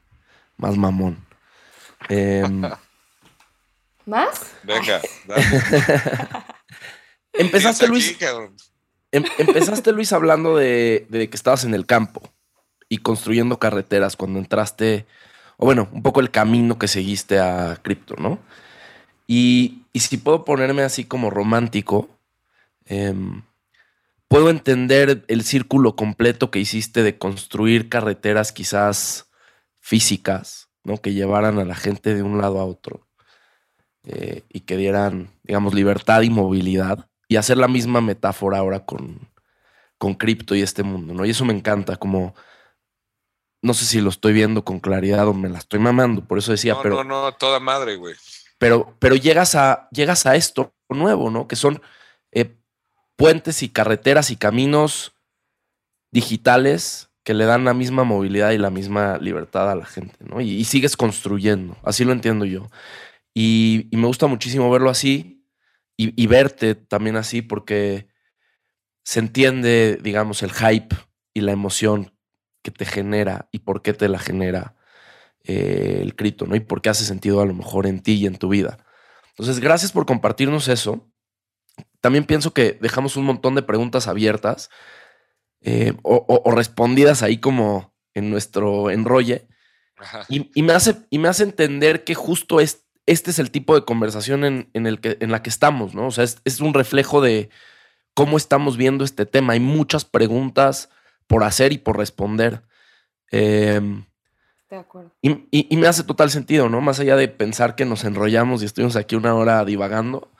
más mamón. Em, ¿Más? Venga, empezaste, Luis. Em, empezaste, Luis, hablando de, que estabas en el campo y construyendo carreteras cuando entraste, o bueno, un poco el camino que seguiste a cripto, ¿no? Y, si puedo ponerme así como romántico, eh, puedo entender el círculo completo que hiciste de construir carreteras quizás físicas, ¿no? Que llevaran a la gente de un lado a otro eh, y que dieran, digamos, libertad y movilidad. Y hacer la misma metáfora ahora con, con cripto y este mundo, ¿no? Y eso me encanta, como no sé si lo estoy viendo con claridad o me la estoy mamando, por eso decía, pero. No, no, toda madre, güey. Pero, pero llegas a, llegas a esto nuevo, ¿no? Que son eh, puentes y carreteras y caminos digitales que le dan la misma movilidad y la misma libertad a la gente, ¿no? Y, sigues construyendo, así lo entiendo yo. Y, me gusta muchísimo verlo así y, verte también así porque se entiende, digamos, el hype y la emoción que te genera y por qué te la genera eh, el cripto, ¿no? Y por qué hace sentido a lo mejor en ti y en tu vida. Entonces, gracias por compartirnos eso también pienso que dejamos un montón de preguntas abiertas eh, o, respondidas ahí como en nuestro enrolle. Y, me hace, y me hace entender que justo es, este es el tipo de conversación en, el que, en la que estamos, ¿no? O sea, es, un reflejo de cómo estamos viendo este tema. Hay muchas preguntas por hacer y por responder. Em, de acuerdo. Y, me hace total sentido, ¿no? Más allá de pensar que nos enrollamos y estuvimos aquí una hora divagando,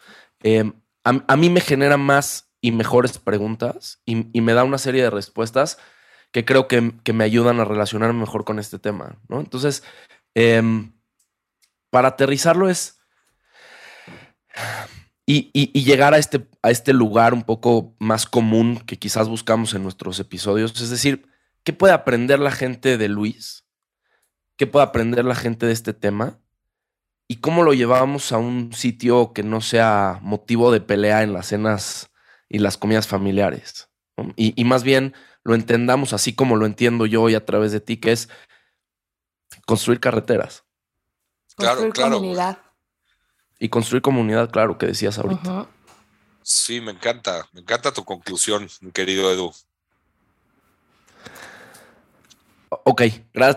em, a, mí me genera más y mejores preguntas y, me da una serie de respuestas que creo que, me ayudan a relacionarme mejor con este tema, ¿no? Entonces, em, para aterrizarlo es... Y, llegar a este, a este lugar un poco más común que quizás buscamos en nuestros episodios. Es decir, ¿qué puede aprender la gente de Luis? ¿Qué puede aprender la gente de este tema? ¿Y cómo lo llevamos a un sitio que no sea motivo de pelea en las cenas y las comidas familiares? Y, y más bien lo entendamos así como lo entiendo yo hoy a través de ti, que es construir carreteras. Construir claro, comunidad. Y construir comunidad, claro, que decías ahorita. Sí, me encanta, me encanta tu conclusión, mi querido Edu. Ok,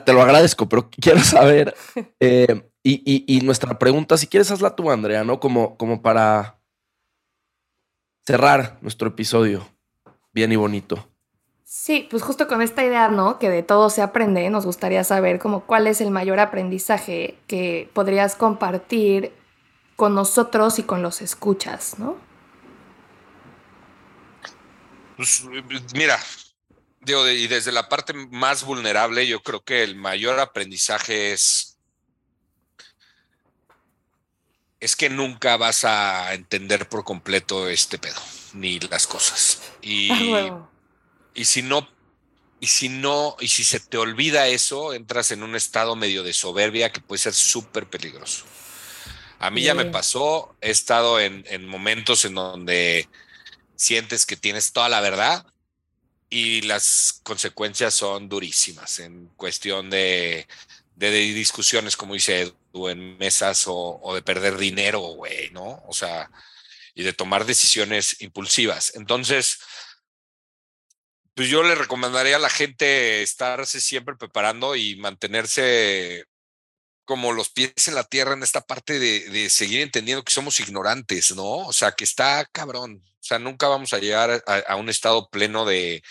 te lo agradezco, pero quiero saber, eh, y, nuestra pregunta, si quieres hazla tú, Andrea, ¿no? Como, como para cerrar nuestro episodio bien y bonito. Sí, pues justo con esta idea, ¿no? Que de todo se aprende, nos gustaría saber como cuál es el mayor aprendizaje que podrías compartir con nosotros y con los escuchas, ¿no? Pues mira, digo, y desde la parte más vulnerable, yo creo que el mayor aprendizaje es es que nunca vas a entender por completo este pedo, ni las cosas. Y Y si no, y si no, y si se te olvida eso, entras en un estado medio de soberbia que puede ser súper peligroso. A mí ya me pasó, he estado en, momentos en donde sientes que tienes toda la verdad y las consecuencias son durísimas en cuestión de, discusiones, como dice Edu, en mesas o, de perder dinero, güey, ¿no? O sea, y de tomar decisiones impulsivas. Entonces, pues yo le recomendaría a la gente estarse siempre preparando y mantenerse como los pies en la tierra en esta parte de, seguir entendiendo que somos ignorantes, ¿no? O sea, que está cabrón. O sea, nunca vamos a llegar a, un estado pleno de,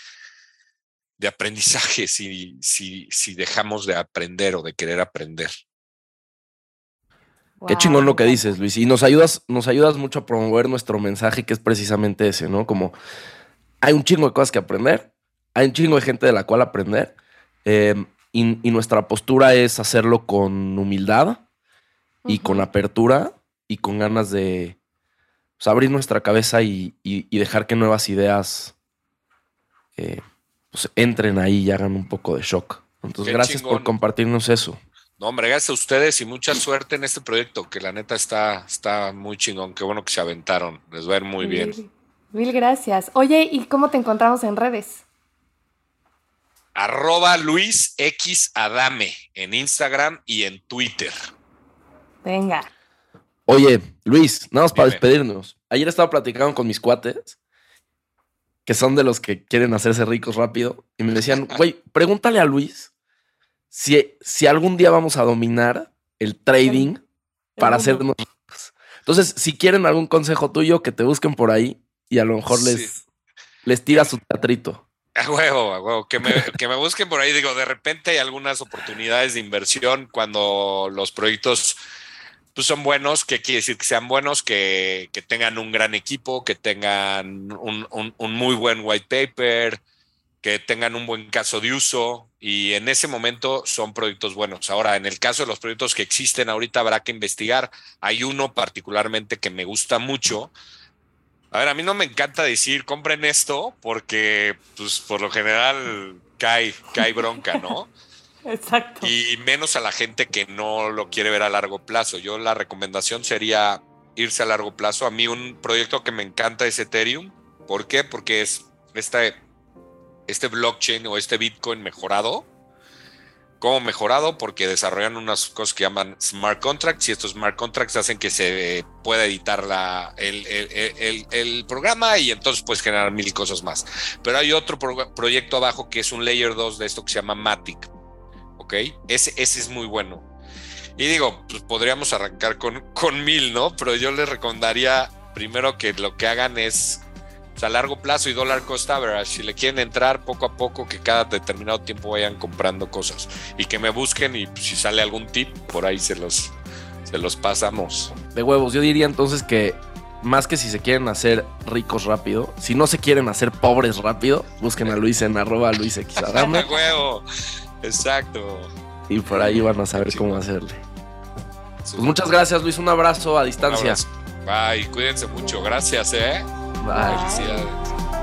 de aprendizaje si, si, si dejamos de aprender o de querer aprender. Qué chingón lo que dices, Luis. Y nos ayudas, nos ayudas mucho a promover nuestro mensaje, que es precisamente ese, ¿no? Como hay un chingo de cosas que aprender, hay un chingo de gente de la cual aprender. Em, y, nuestra postura es hacerlo con humildad y con apertura y con ganas de pues, abrir nuestra cabeza y, dejar que nuevas ideas eh, pues, entren ahí y hagan un poco de shock. Entonces, gracias por compartirnos eso. No, hombre, gracias a ustedes y mucha suerte en este proyecto, que la neta está, está muy chingón. Qué bueno que se aventaron. Les va a ir muy bien. Mil gracias. Oye, ¿y cómo te encontramos en redes? arroba Luis X Adame en Instagram y en Twitter. Venga. Oye, Luis, nada más para despedirnos. Ayer estaba platicando con mis cuates, que son de los que quieren hacerse ricos rápido, y me decían, güey, pregúntale a Luis si, si algún día vamos a dominar el trading para hacernos. Entonces, si quieren algún consejo tuyo, que te busquen por ahí y a lo mejor les, les tira su teatrito. A huevo, a huevo. Que me, que me busquen por ahí. Digo, de repente hay algunas oportunidades de inversión cuando los proyectos pues, son buenos. ¿Qué quiere decir? Que sean buenos, que, que tengan un gran equipo, que tengan un, un, un, muy buen white paper, que tengan un buen caso de uso. Y en ese momento son proyectos buenos. Ahora, en el caso de los proyectos que existen ahorita, habrá que investigar. Hay uno particularmente que me gusta mucho a ver, a mí no me encanta decir compren esto porque, pues, por lo general cae, cae bronca, ¿no? Exacto. Y menos a la gente que no lo quiere ver a largo plazo. Yo la recomendación sería irse a largo plazo. A mí un proyecto que me encanta es Ethereum. ¿Por qué? Porque es este, este blockchain o este Bitcoin mejorado ¿Cómo mejorado? Porque desarrollan unas cosas que llaman smart contracts y estos smart contracts hacen que se pueda editar la, el, programa y entonces puedes generar mil cosas más. Pero hay otro proyecto abajo que es un layer 2 de esto que se llama Matic. ¿ok? Ese, ese es muy bueno. Y digo, pues podríamos arrancar con, con mil, ¿no? Pero yo les recomendaría primero que lo que hagan es pues, a largo plazo y dólar cost average. Si le quieren entrar poco a poco, que cada determinado tiempo vayan comprando cosas y que me busquen y pues, si sale algún tip, por ahí se los, se los pasamos. De huevos, yo diría entonces que más que si se quieren hacer ricos rápido, si no se quieren hacer pobres rápido, busquen a Luis en arroba Luis De huevo. Exacto. y por ahí van a saber cómo hacerle. Pues muchas gracias Luis, un abrazo a distancia. abrazo. Bye, cuídense mucho. Gracias, ¿eh? Bye. Bye.